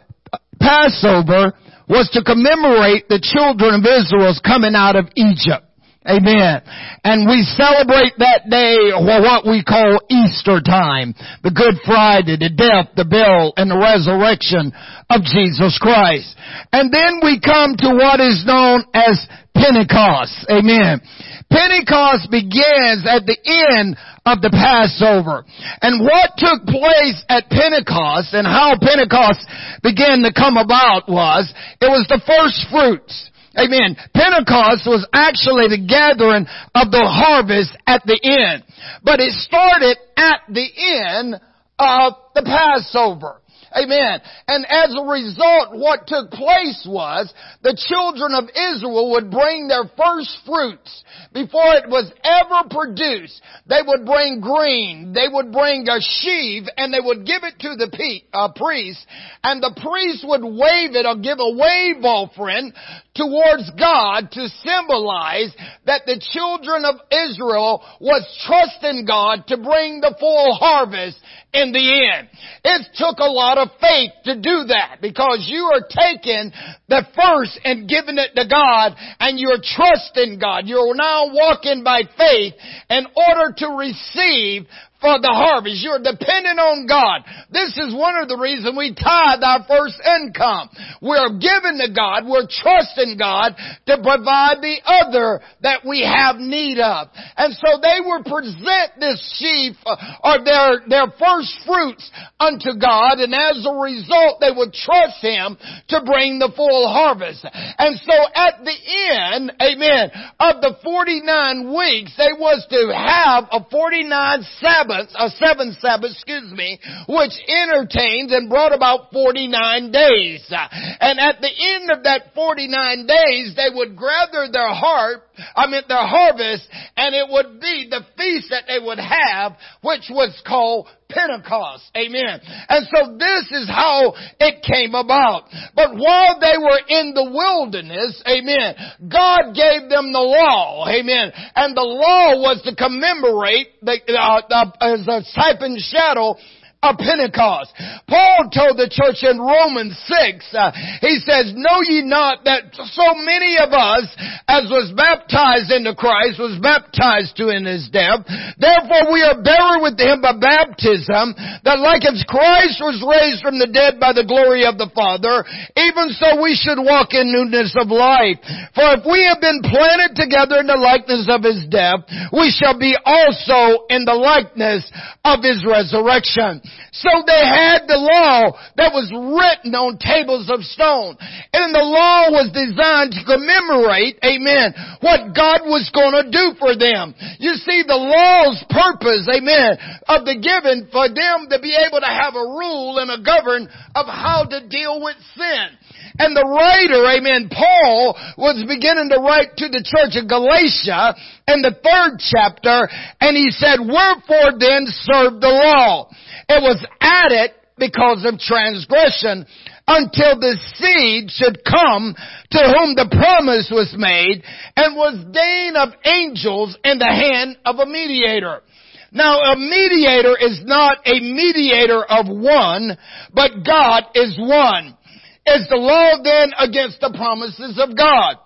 Passover was to commemorate the children of Israel's coming out of Egypt. Amen. And we celebrate that day what we call Easter time. The Good Friday, the death, the burial, and the resurrection of Jesus Christ. And then we come to what is known as Pentecost. Amen. Pentecost begins at the end of the Passover. And what took place at Pentecost and how Pentecost began to come about was, it was the first fruits. Amen. Pentecost was actually the gathering of the harvest at the end. But it started at the end of the Passover. Amen. And as a result, what took place was the children of Israel would bring their first fruits before it was ever produced. They would bring green. They would bring a sheaf and they would give it to the uh, priest and the priest would wave it or give a wave offering towards God to symbolize that the children of Israel was trusting God to bring the full harvest in the end. It took a lot of faith to do that because you are taking the first and giving it to God and you're trusting God. You're now walking by faith in order to receive for the harvest. You're dependent on God. This is one of the reasons we tithe our first income. We're giving to God. We're trusting God to provide the other that we have need of. And so they would present this sheaf uh, or their, their first fruits unto God and as a result they would trust Him to bring the full harvest. And so at the end, amen, of the 49 weeks, they was to have a 49 Sabbath Sabbaths, uh, seven Sabbaths, excuse me, which entertained and brought about 49 days. And at the end of that 49 days, they would gather their heart, I mean their harvest, and it would be the feast that they would have, which was called Pentecost. Amen. And so this is how it came about. But while they were in the wilderness, amen, God gave them the law. Amen. And the law was to commemorate the, uh, as a type and shadow of Pentecost. Paul told the church in Romans 6, uh, he says, Know ye not that so many of us, as was baptized into Christ, was baptized to in his death. Therefore we are buried with him by baptism, that like as Christ was raised from the dead by the glory of the Father, even so we should walk in newness of life. For if we have been planted together in the likeness of his death, we shall be also in the likeness of his resurrection. So they had the law that was written on tables of stone. And the law was designed to commemorate, amen, what God was going to do for them. You see, the law's purpose, amen, of the given for them to be able to have a rule and a govern of how to deal with sin. And the writer, amen, Paul was beginning to write to the church of Galatia in the third chapter, and he said, Wherefore then serve the law? It was added because of transgression until the seed should come to whom the promise was made and was deign of angels in the hand of a mediator. Now a mediator is not a mediator of one, but God is one. Is the law then against the promises of God?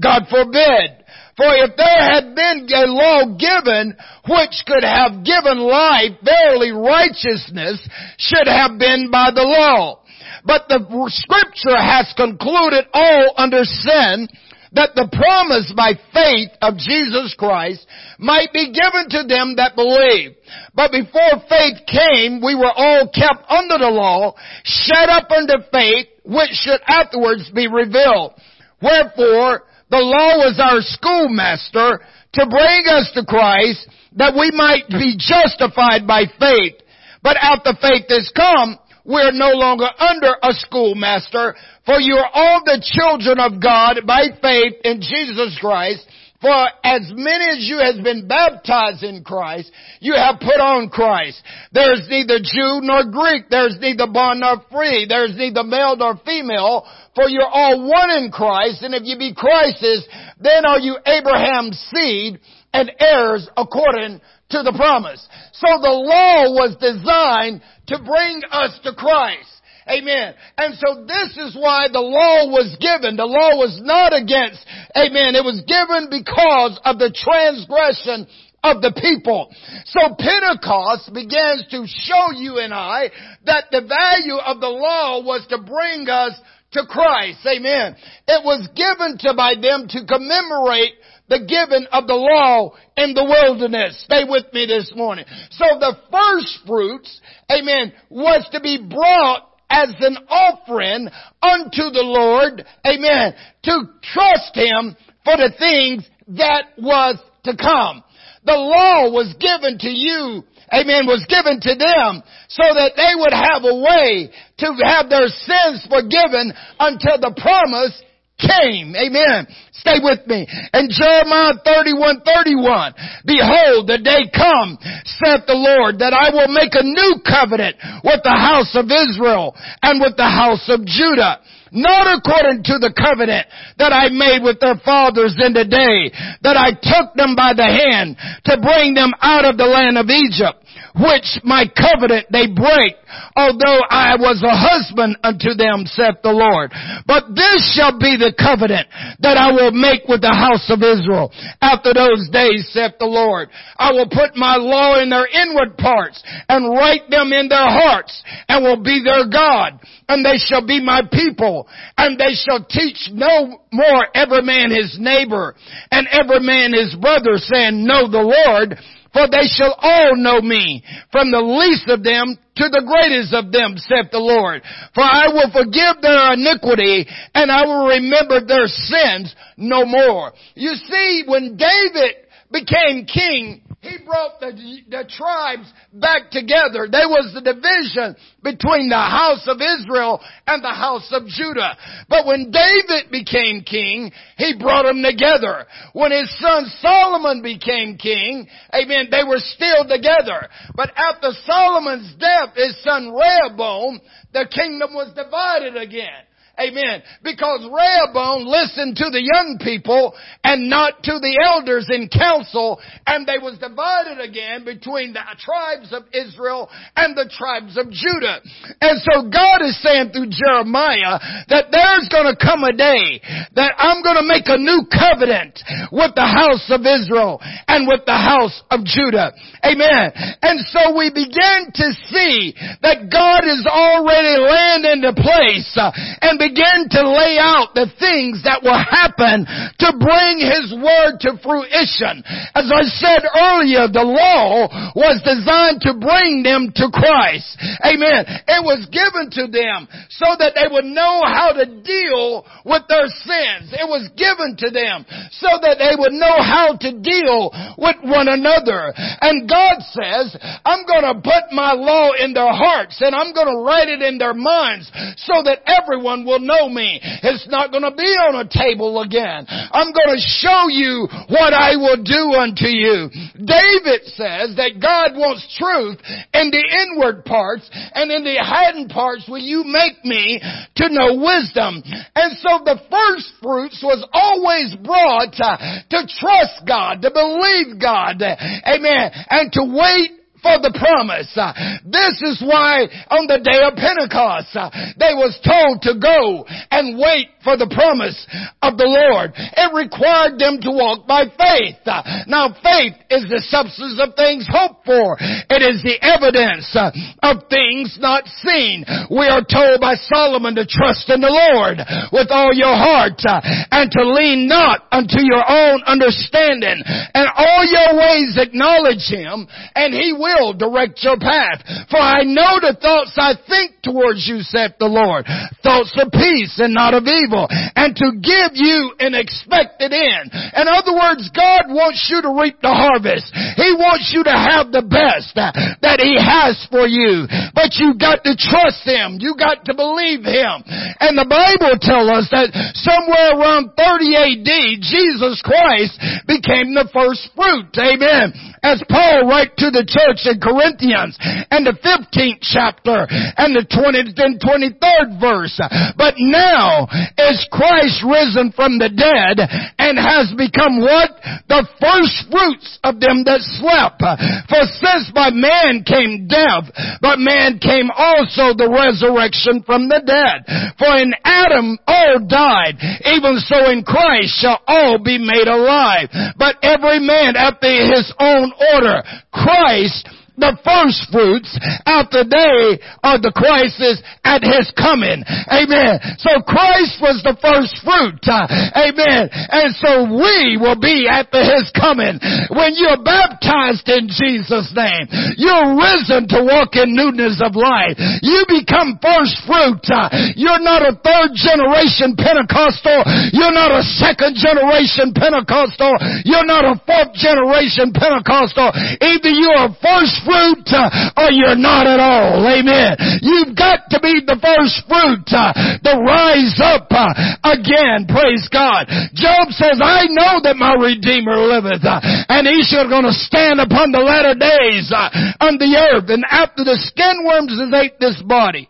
God forbid. For if there had been a law given which could have given life, verily righteousness should have been by the law. But the scripture has concluded all under sin that the promise by faith of Jesus Christ might be given to them that believe. But before faith came, we were all kept under the law, shut up under faith, which should afterwards be revealed. Wherefore, the law was our schoolmaster to bring us to Christ that we might be justified by faith. But out after faith has come, we're no longer under a schoolmaster, for you are all the children of God by faith in Jesus Christ. For as many as you has been baptized in Christ, you have put on Christ. There's neither Jew nor Greek. There's neither bond nor free. There's neither male nor female. For you're all one in Christ. And if you be Christ's, then are you Abraham's seed and heirs according to the promise. So the law was designed to bring us to Christ. Amen. And so this is why the law was given. The law was not against, amen, it was given because of the transgression of the people. So Pentecost begins to show you and I that the value of the law was to bring us to Christ. Amen. It was given to by them to commemorate the giving of the law in the wilderness. Stay with me this morning. So the first fruits, amen, was to be brought as an offering unto the Lord, amen, to trust Him for the things that was to come. The law was given to you, amen, was given to them so that they would have a way to have their sins forgiven until the promise came. Amen. Stay with me. And Jeremiah 31, 31. Behold, the day come, saith the Lord, that I will make a new covenant with the house of Israel and with the house of Judah not according to the covenant that I made with their fathers in the day that I took them by the hand to bring them out of the land of Egypt which my covenant they break, although I was a husband unto them, saith the Lord. But this shall be the covenant that I will make with the house of Israel after those days, saith the Lord. I will put my law in their inward parts and write them in their hearts and will be their God and they shall be my people and they shall teach no more every man his neighbor and every man his brother saying, know the Lord for they shall all know me, from the least of them to the greatest of them, saith the Lord. For I will forgive their iniquity, and I will remember their sins no more. You see, when David became king, He brought the, the tribes back together. There was the division between the house of Israel and the house of Judah. But when David became king, he brought them together. When his son Solomon became king, amen, they were still together. But after Solomon's death, his son Rehoboam, the kingdom was divided again. Amen. Because Rehoboam listened to the young people and not to the elders in council and they was divided again between the tribes of Israel and the tribes of Judah. And so God is saying through Jeremiah that there's gonna come a day that I'm gonna make a new covenant with the house of Israel and with the house of Judah. Amen. And so we begin to see that God is already laying into place uh, and began to lay out the things that will happen to bring His Word to fruition. As I said earlier, the law was designed to bring them to Christ. Amen. It was given to them so that they would know how to deal with their sins. It was given to them so that they would know how to deal with one another. And God says, I'm gonna put my law in their hearts and I'm gonna write it in their minds so that everyone will know me. It's not going to be on a table again. I'm going to show you what I will do unto you. David says that God wants truth in the inward parts and in the hidden parts will you make me to know wisdom. And so the first fruits was always brought to, to trust God, to believe God, amen, and to wait for the promise. Uh, this is why on the day of Pentecost, uh, they was told to go and wait for the promise of the Lord. It required them to walk by faith. Uh, now faith is the substance of things hoped for. It is the evidence of things not seen. We are told by Solomon to trust in the Lord with all your heart and to lean not unto your own understanding and all your ways acknowledge Him and He will will direct your path. For I know the thoughts I think towards you, saith the Lord. Thoughts of peace and not of evil. And to give you an expected end. In other words, God wants you to reap the harvest. He wants you to have the best that He has for you. But you got to trust Him. You got to believe Him. And the Bible tells us that somewhere around 30 AD, Jesus Christ became the first fruit. Amen. As Paul writes to the church church in Corinthians and the 15th chapter and the 20th and 23rd verse. But now is Christ risen from the dead and has become what? The first fruits of them that slept. For since by man came death, but man came also the resurrection from the dead. For in Adam all died, even so in Christ shall all be made alive. But every man after his own order. Christ the first fruits after they are the Christ's at his coming. Amen. So Christ was the first fruit. Uh, amen. And so we will be after his coming. When you're baptized in Jesus' name, you're risen to walk in newness of life. You become first fruit. Uh, you're not a third generation Pentecostal. You're not a second generation Pentecostal. You're not a fourth generation Pentecostal. Either you're a first fruit uh, or you're not at all. Amen. You've got to be the first fruit uh, to rise up uh, again. Praise God. Job says, I know that my Redeemer liveth and he shall going to stand upon the latter days on the earth. And after the skin worms has ate this body,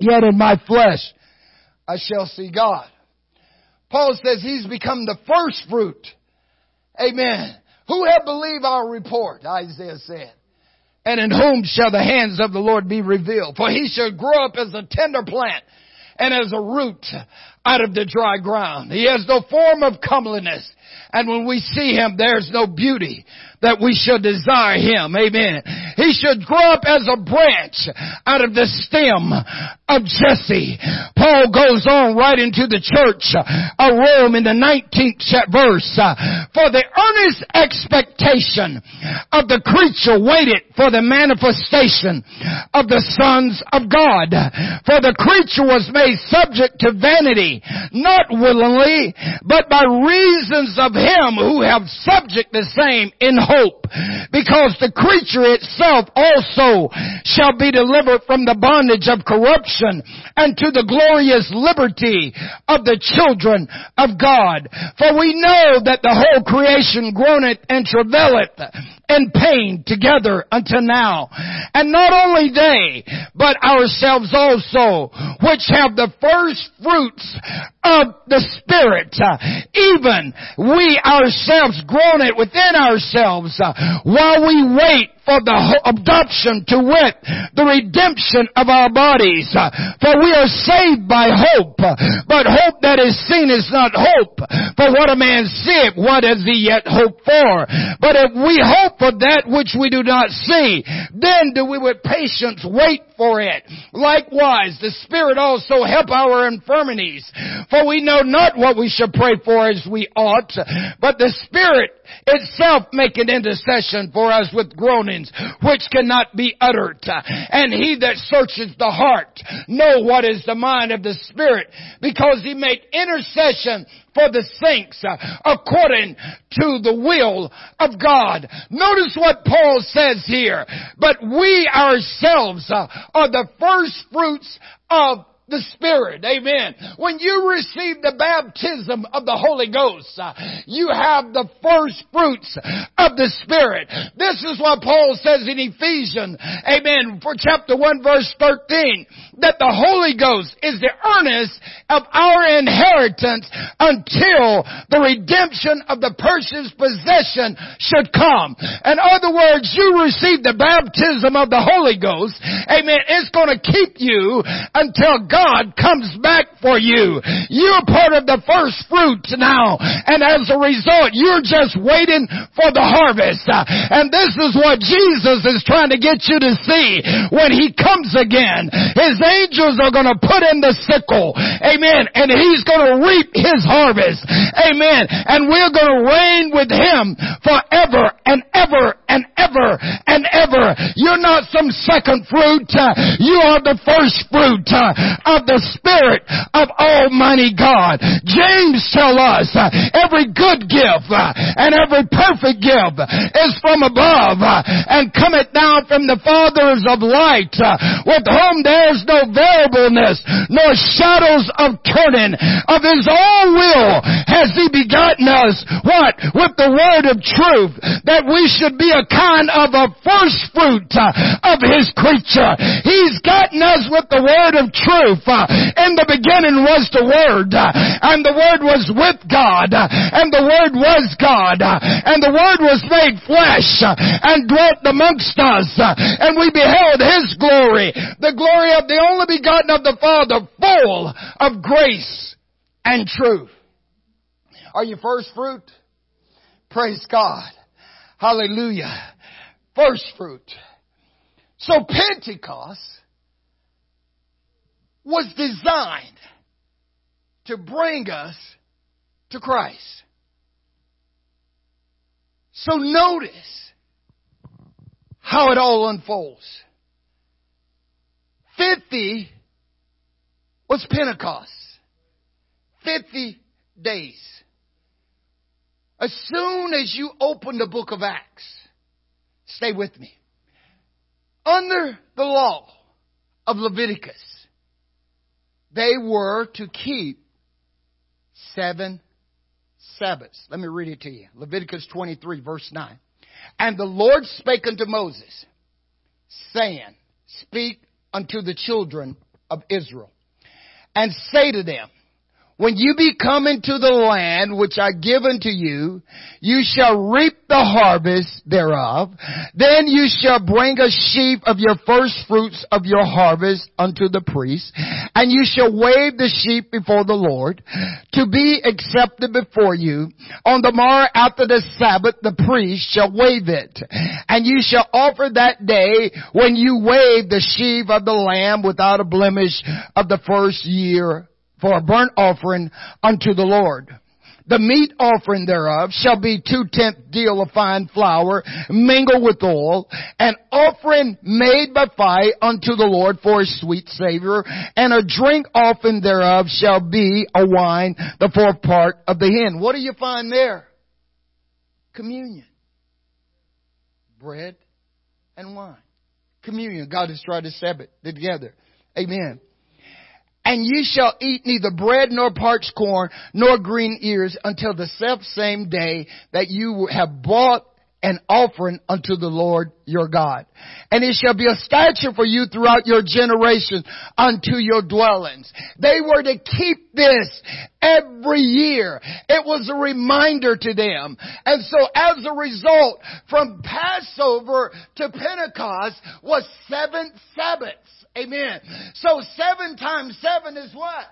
yet in my flesh I shall see God. Paul says he's become the first fruit. Amen. Who have believed our report? Isaiah said. And in whom shall the hands of the Lord be revealed? For he shall grow up as a tender plant and as a root out of the dry ground. He has no form of comeliness. And when we see him, there's no beauty that we should desire him. Amen. He should grow up as a branch out of the stem of Jesse. Paul goes on right into the church of Rome in the 19th verse. Uh, for the earnest expectation of the creature waited for the manifestation of the sons of God. For the creature was made subject to vanity not willingly, but by reasons of him who have subject the same in hope. Because the creature itself also shall be delivered from the bondage of corruption and to the glorious liberty of the children of God. For we know that the whole creation groaneth and travaileth in pain together until now. And not only they, but ourselves also, which have the first fruits of the Spirit, even we ourselves groan it within ourselves uh, while we wait for the adoption to wit, the redemption of our bodies. For we are saved by hope, but hope that is seen is not hope. For what a man seeth, what has he yet hoped for? But if we hope for that which we do not see, then do we with patience wait for it. Likewise, the Spirit also help our infirmities, for we know not what we should pray for as we ought, but the Spirit itself make an intercession for us with which cannot be uttered. And he that searches the heart know what is the mind of the Spirit because he make intercession for the saints according to the will of God. Notice what Paul says here. But we ourselves are the first fruits of the Spirit. Amen. When you receive the baptism of the Holy Ghost, uh, you have the first fruits of the Spirit. This is what Paul says in Ephesians, amen, for chapter 1 verse 13, that the Holy Ghost is the earnest of our inheritance until the redemption of the purchased possession should come. In other words, you receive the baptism of the Holy Ghost, amen, it's going to keep you until God God comes back for you. You're part of the first fruits now. And as a result, you're just waiting for the harvest. And this is what Jesus is trying to get you to see when He comes again. His angels are going to put in the sickle. Amen. And He's going to reap His harvest. Amen. And we're going to reign with Him forever and ever and ever and ever. You're not some second fruit. You are the first fruit of the Spirit of Almighty God. James tell us uh, every good gift uh, and every perfect gift is from above uh, and cometh down from the fathers of light with whom there is no variableness nor shadows of turning. Of his own will has he begotten us what? With the word of truth that we should be a kind of a first fruit of his creature. He's gotten us with the word of truth Uh, in the beginning was the Word, uh, and the Word was with God, uh, and the Word was God, and the Word was made flesh, and dwelt amongst us, and we beheld His glory, the glory of the only begotten of the Father, full of grace and truth. Are you first fruit? Praise God. Hallelujah. First fruit. So Pentecost was designed to bring us to Christ. So notice how it all unfolds. 50 was Pentecost. 50 days. As soon as you open the book of Acts, stay with me. Under the law of Leviticus, they were to keep seven Sabbaths. Let me read it to you. Leviticus 23 verse 9. And the Lord spake unto Moses, saying, Speak unto the children of Israel, and say to them, when you be come into the land which I give unto you, you shall reap the harvest thereof. Then you shall bring a sheaf of your first fruits of your harvest unto the priest, and you shall wave the sheaf before the Lord to be accepted before you. On the morrow after the Sabbath, the priest shall wave it, and you shall offer that day when you wave the sheaf of the lamb without a blemish of the first year for a burnt offering unto the Lord. The meat offering thereof shall be two tenth deal of fine flour mingled with oil, an offering made by fire unto the Lord for a sweet savor, and a drink offering thereof shall be a wine, the fourth part of the hin. What do you find there? Communion. Bread and wine. Communion. God has tried to it together. Amen. And ye shall eat neither bread nor parched corn nor green ears until the self same day that you have brought an offering unto the Lord your God. And it shall be a statute for you throughout your generations unto your dwellings. They were to keep this every year. It was a reminder to them. And so as a result, from Passover to Pentecost was seven Sabbaths. Amen. So seven times seven is what?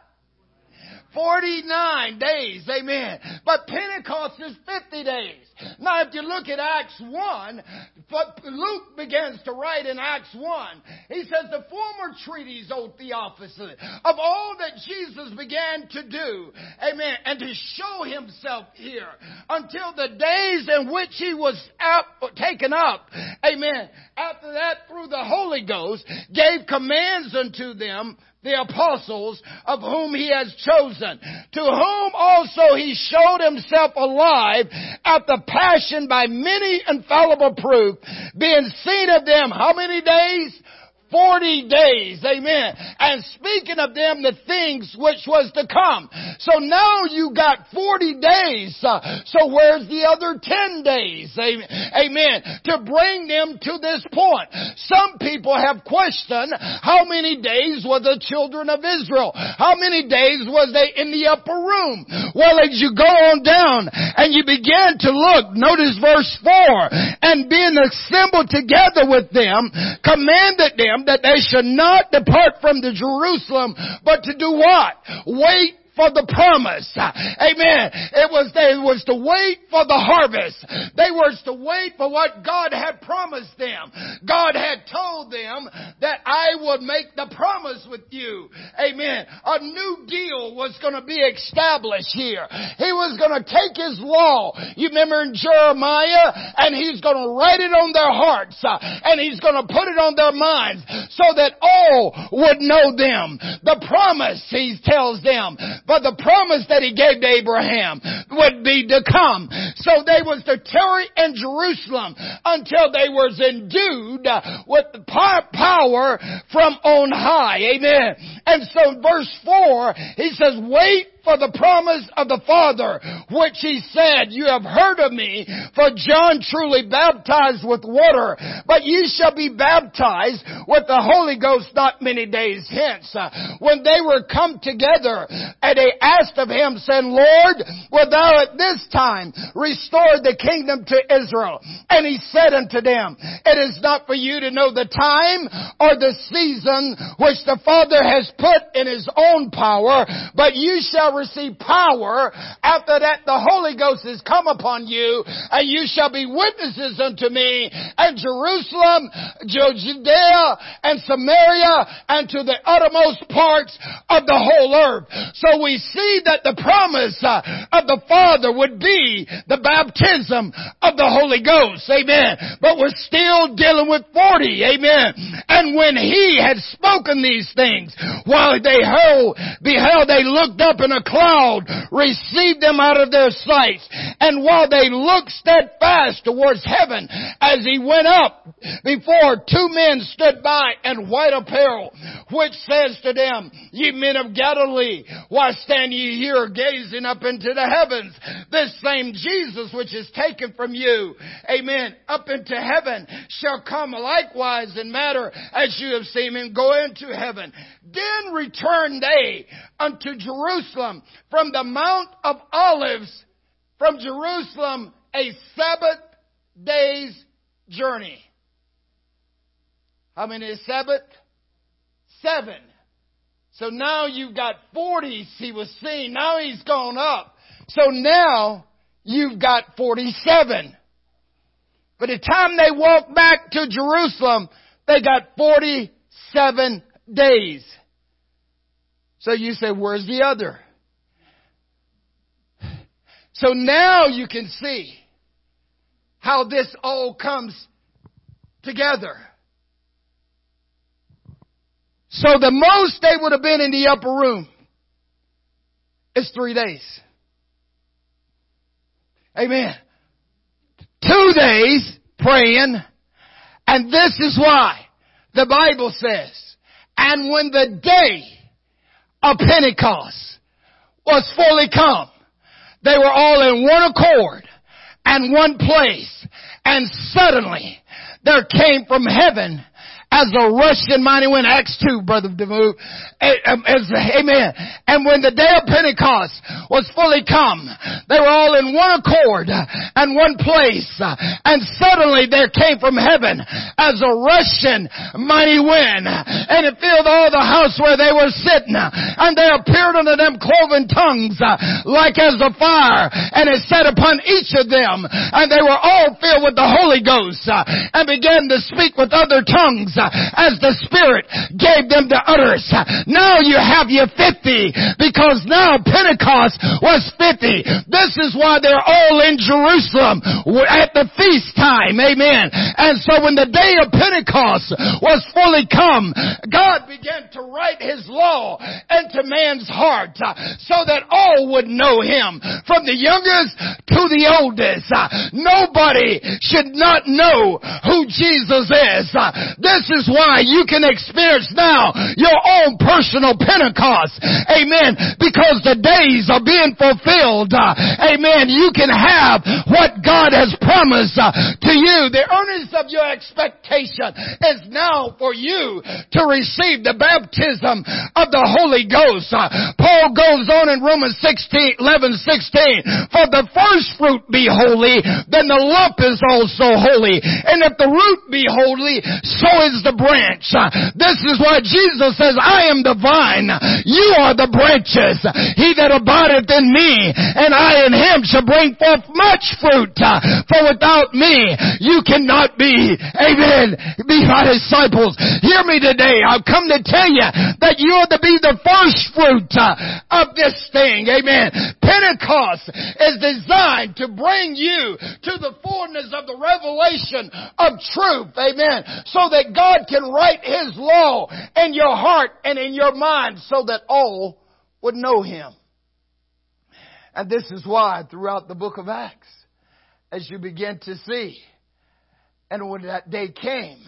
49 days. Amen. But Pentecost is 50 days. Now if you look at Acts 1, but Luke begins to write in Acts 1, he says the former treaties, O Theophilus, of all that Jesus began to do, amen, and to show himself here until the days in which he was out, taken up, amen, after that through the Holy Ghost, gave commands unto them the apostles of whom he has chosen, to whom also he showed himself alive at the passion by many infallible proof, being seen of them how many days? 40 days. Amen. And speaking of them, the things which was to come. So now you got 40 days. Uh, so where's the other 10 days? Amen. To bring them to this point. Some people have questioned how many days were the children of Israel? How many days was they in the upper room? Well, as you go on down and you begin to look, notice verse 4, and being assembled together with them, commanded them them that they should not depart from the Jerusalem, but to do what? Wait for the promise. Amen. It was, they was to wait for the harvest. They was to wait for what God had promised them. God had told them that I would make the promise with you. Amen. A new deal was going to be established here. He was going to take his law. You remember in Jeremiah and he's going to write it on their hearts uh, and he's going to put it on their minds so that all would know them. The promise, he tells them, but the promise that he gave to Abraham would be to come. So they was to tarry in Jerusalem until they was endued with power from on high. Amen. And so verse 4, he says, wait for the promise of the Father, which he said, You have heard of me, for John truly baptized with water, but ye shall be baptized with the Holy Ghost not many days hence. Uh, when they were come together, and they asked of him, saying, Lord, wilt thou at this time restore the kingdom to Israel? And he said unto them, It is not for you to know the time or the season which the Father has put in his own power, but you shall receive power after that the Holy Ghost has come upon you and you shall be witnesses unto me and Jerusalem, Judea and Samaria and to the uttermost parts of the whole earth. So we see that the promise uh, of the Father would be the baptism of the Holy Ghost. Amen. But we're still dealing with 40. Amen. And when he had spoken these things, while they held, beheld, they looked up in a cloud received them out of their sight. And while they looked steadfast towards heaven as he went up, before two men stood by in white apparel, which says to them, Ye men of Galilee, why stand ye here gazing up into the heavens? This same Jesus which is taken from you, amen, up into heaven shall come likewise in matter as you have seen him go into heaven. Then returned they unto Jerusalem from the Mount of Olives, from Jerusalem, a Sabbath day's journey. How many is Sabbath? Seven. So now you've got 40 he was seeing. Now he's gone up. So now you've got 47. By the time they walk back to Jerusalem, they got 47 days. So you say, where's the other? So now you can see how this all comes together. So the most they would have been in the upper room is three days. Amen. Two days praying, and this is why the Bible says, and when the day of Pentecost was fully come, they were all in one accord and one place. And suddenly there came from heaven as a rushing mighty wind. Acts 2, Brother DeMove. Um, amen. And when the day of Pentecost was fully come, they were all in one accord and one place. And suddenly there came from heaven as a rushing mighty wind. And it filled all the house where they were sitting. And there appeared unto them cloven tongues like as a fire. And it sat upon each of them. And they were all filled with the Holy Ghost and began to speak with other tongues Uh, as the Spirit gave them the utterance. Now you have your 50 because now Pentecost was 50. This is why they're all in Jerusalem at the feast time. Amen. And so when the day of Pentecost was fully come, God began to write His law into man's heart uh, so that all would know Him from the youngest to the oldest. Uh, nobody should not know who Jesus is. This is why you can experience now your own personal Pentecost. Amen. Because the days are being fulfilled. Uh, amen. You can have what God has promised uh, to you. The earnest of your expectation is now for you to receive the baptism of the Holy Ghost. Uh, Paul goes on in Romans 16, 11, 16. For the first fruit be holy, then the lump is also holy. And if the root be holy, so is the branch branch. This is why Jesus says, I am the vine. You are the branches. He that abideth in me and I in him shall bring forth much fruit. For without me, you cannot be, amen, be my disciples. Hear me today. I've come to tell you that you are to be the first fruit of this thing. Amen. Pentecost is designed to bring you to the fullness of the revelation of truth. Amen. So that God can write His law in your heart and in your mind so that all would know Him. And this is why throughout the book of Acts, as you begin to see, and when that day came,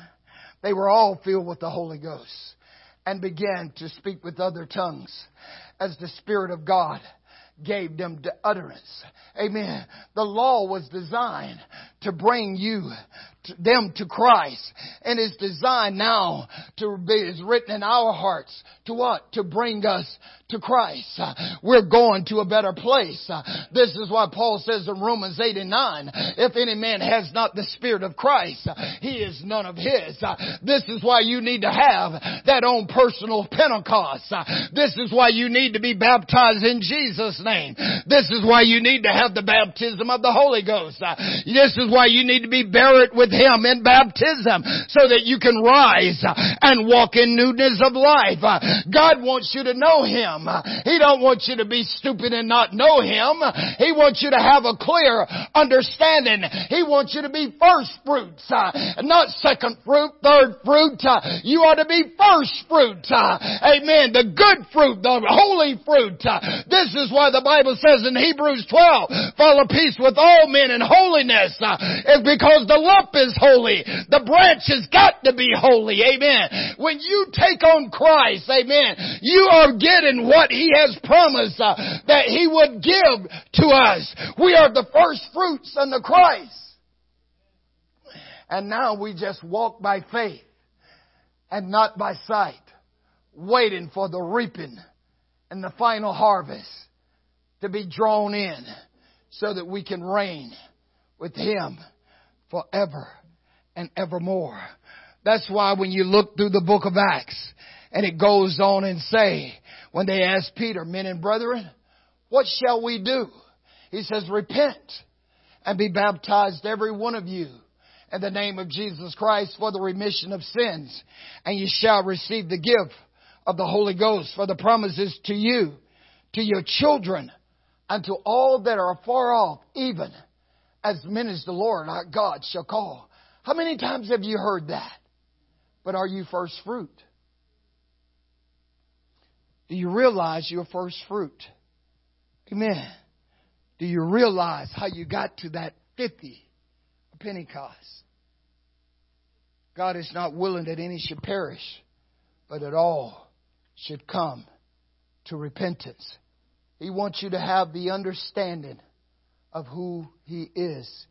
they were all filled with the Holy Ghost and began to speak with other tongues as the Spirit of God gave them the utterance. Amen. The law was designed to bring you them to Christ. And is designed now to be is written in our hearts to what? To bring us to Christ. We're going to a better place. This is why Paul says in Romans 8 and 9 if any man has not the spirit of Christ he is none of his. This is why you need to have that own personal Pentecost. This is why you need to be baptized in Jesus name. This is why you need to have the baptism of the Holy Ghost. This is why you need to be buried with Him in baptism so that you can rise and walk in newness of life. God wants you to know Him. He don't want you to be stupid and not know Him. He wants you to have a clear understanding. He wants you to be first fruits, uh, not second fruit, third fruit. Uh, you ought to be first fruit. Uh, amen. The good fruit, the holy fruit. This is why the Bible says in Hebrews 12, follow peace with all men and holiness is because the lump is holy. The branch has got to be holy. Amen. When you take on Christ, amen, you are getting what He has promised uh, that He would give to us. We are the first fruits the Christ. And now we just walk by faith and not by sight, waiting for the reaping and the final harvest to be drawn in so that we can reign with Him forever and evermore. That's why when you look through the book of Acts and it goes on and say, when they ask Peter, men and brethren, what shall we do? He says, repent and be baptized every one of you in the name of Jesus Christ for the remission of sins and you shall receive the gift of the Holy Ghost for the promises to you, to your children unto all that are far off, even as many as the Lord our God shall call. How many times have you heard that? But are you first fruit? Do you realize you're first fruit? Amen. Do you realize how you got to that 50 Pentecost? God is not willing that any should perish, but that all should come to repentance. He wants you to have the understanding of who He is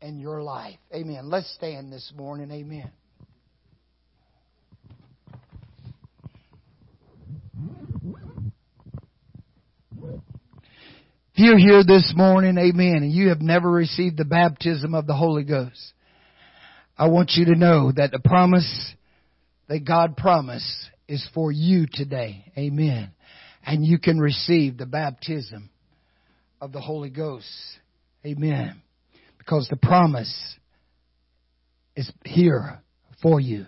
in your life. Amen. Let's stand this morning. Amen. You're here this morning, amen, and you have never received the baptism of the Holy Ghost, I want you to know that the promise that God promised is for you today. Amen. And you can receive the baptism of the Holy Ghost. Amen. Because the promise is here for you.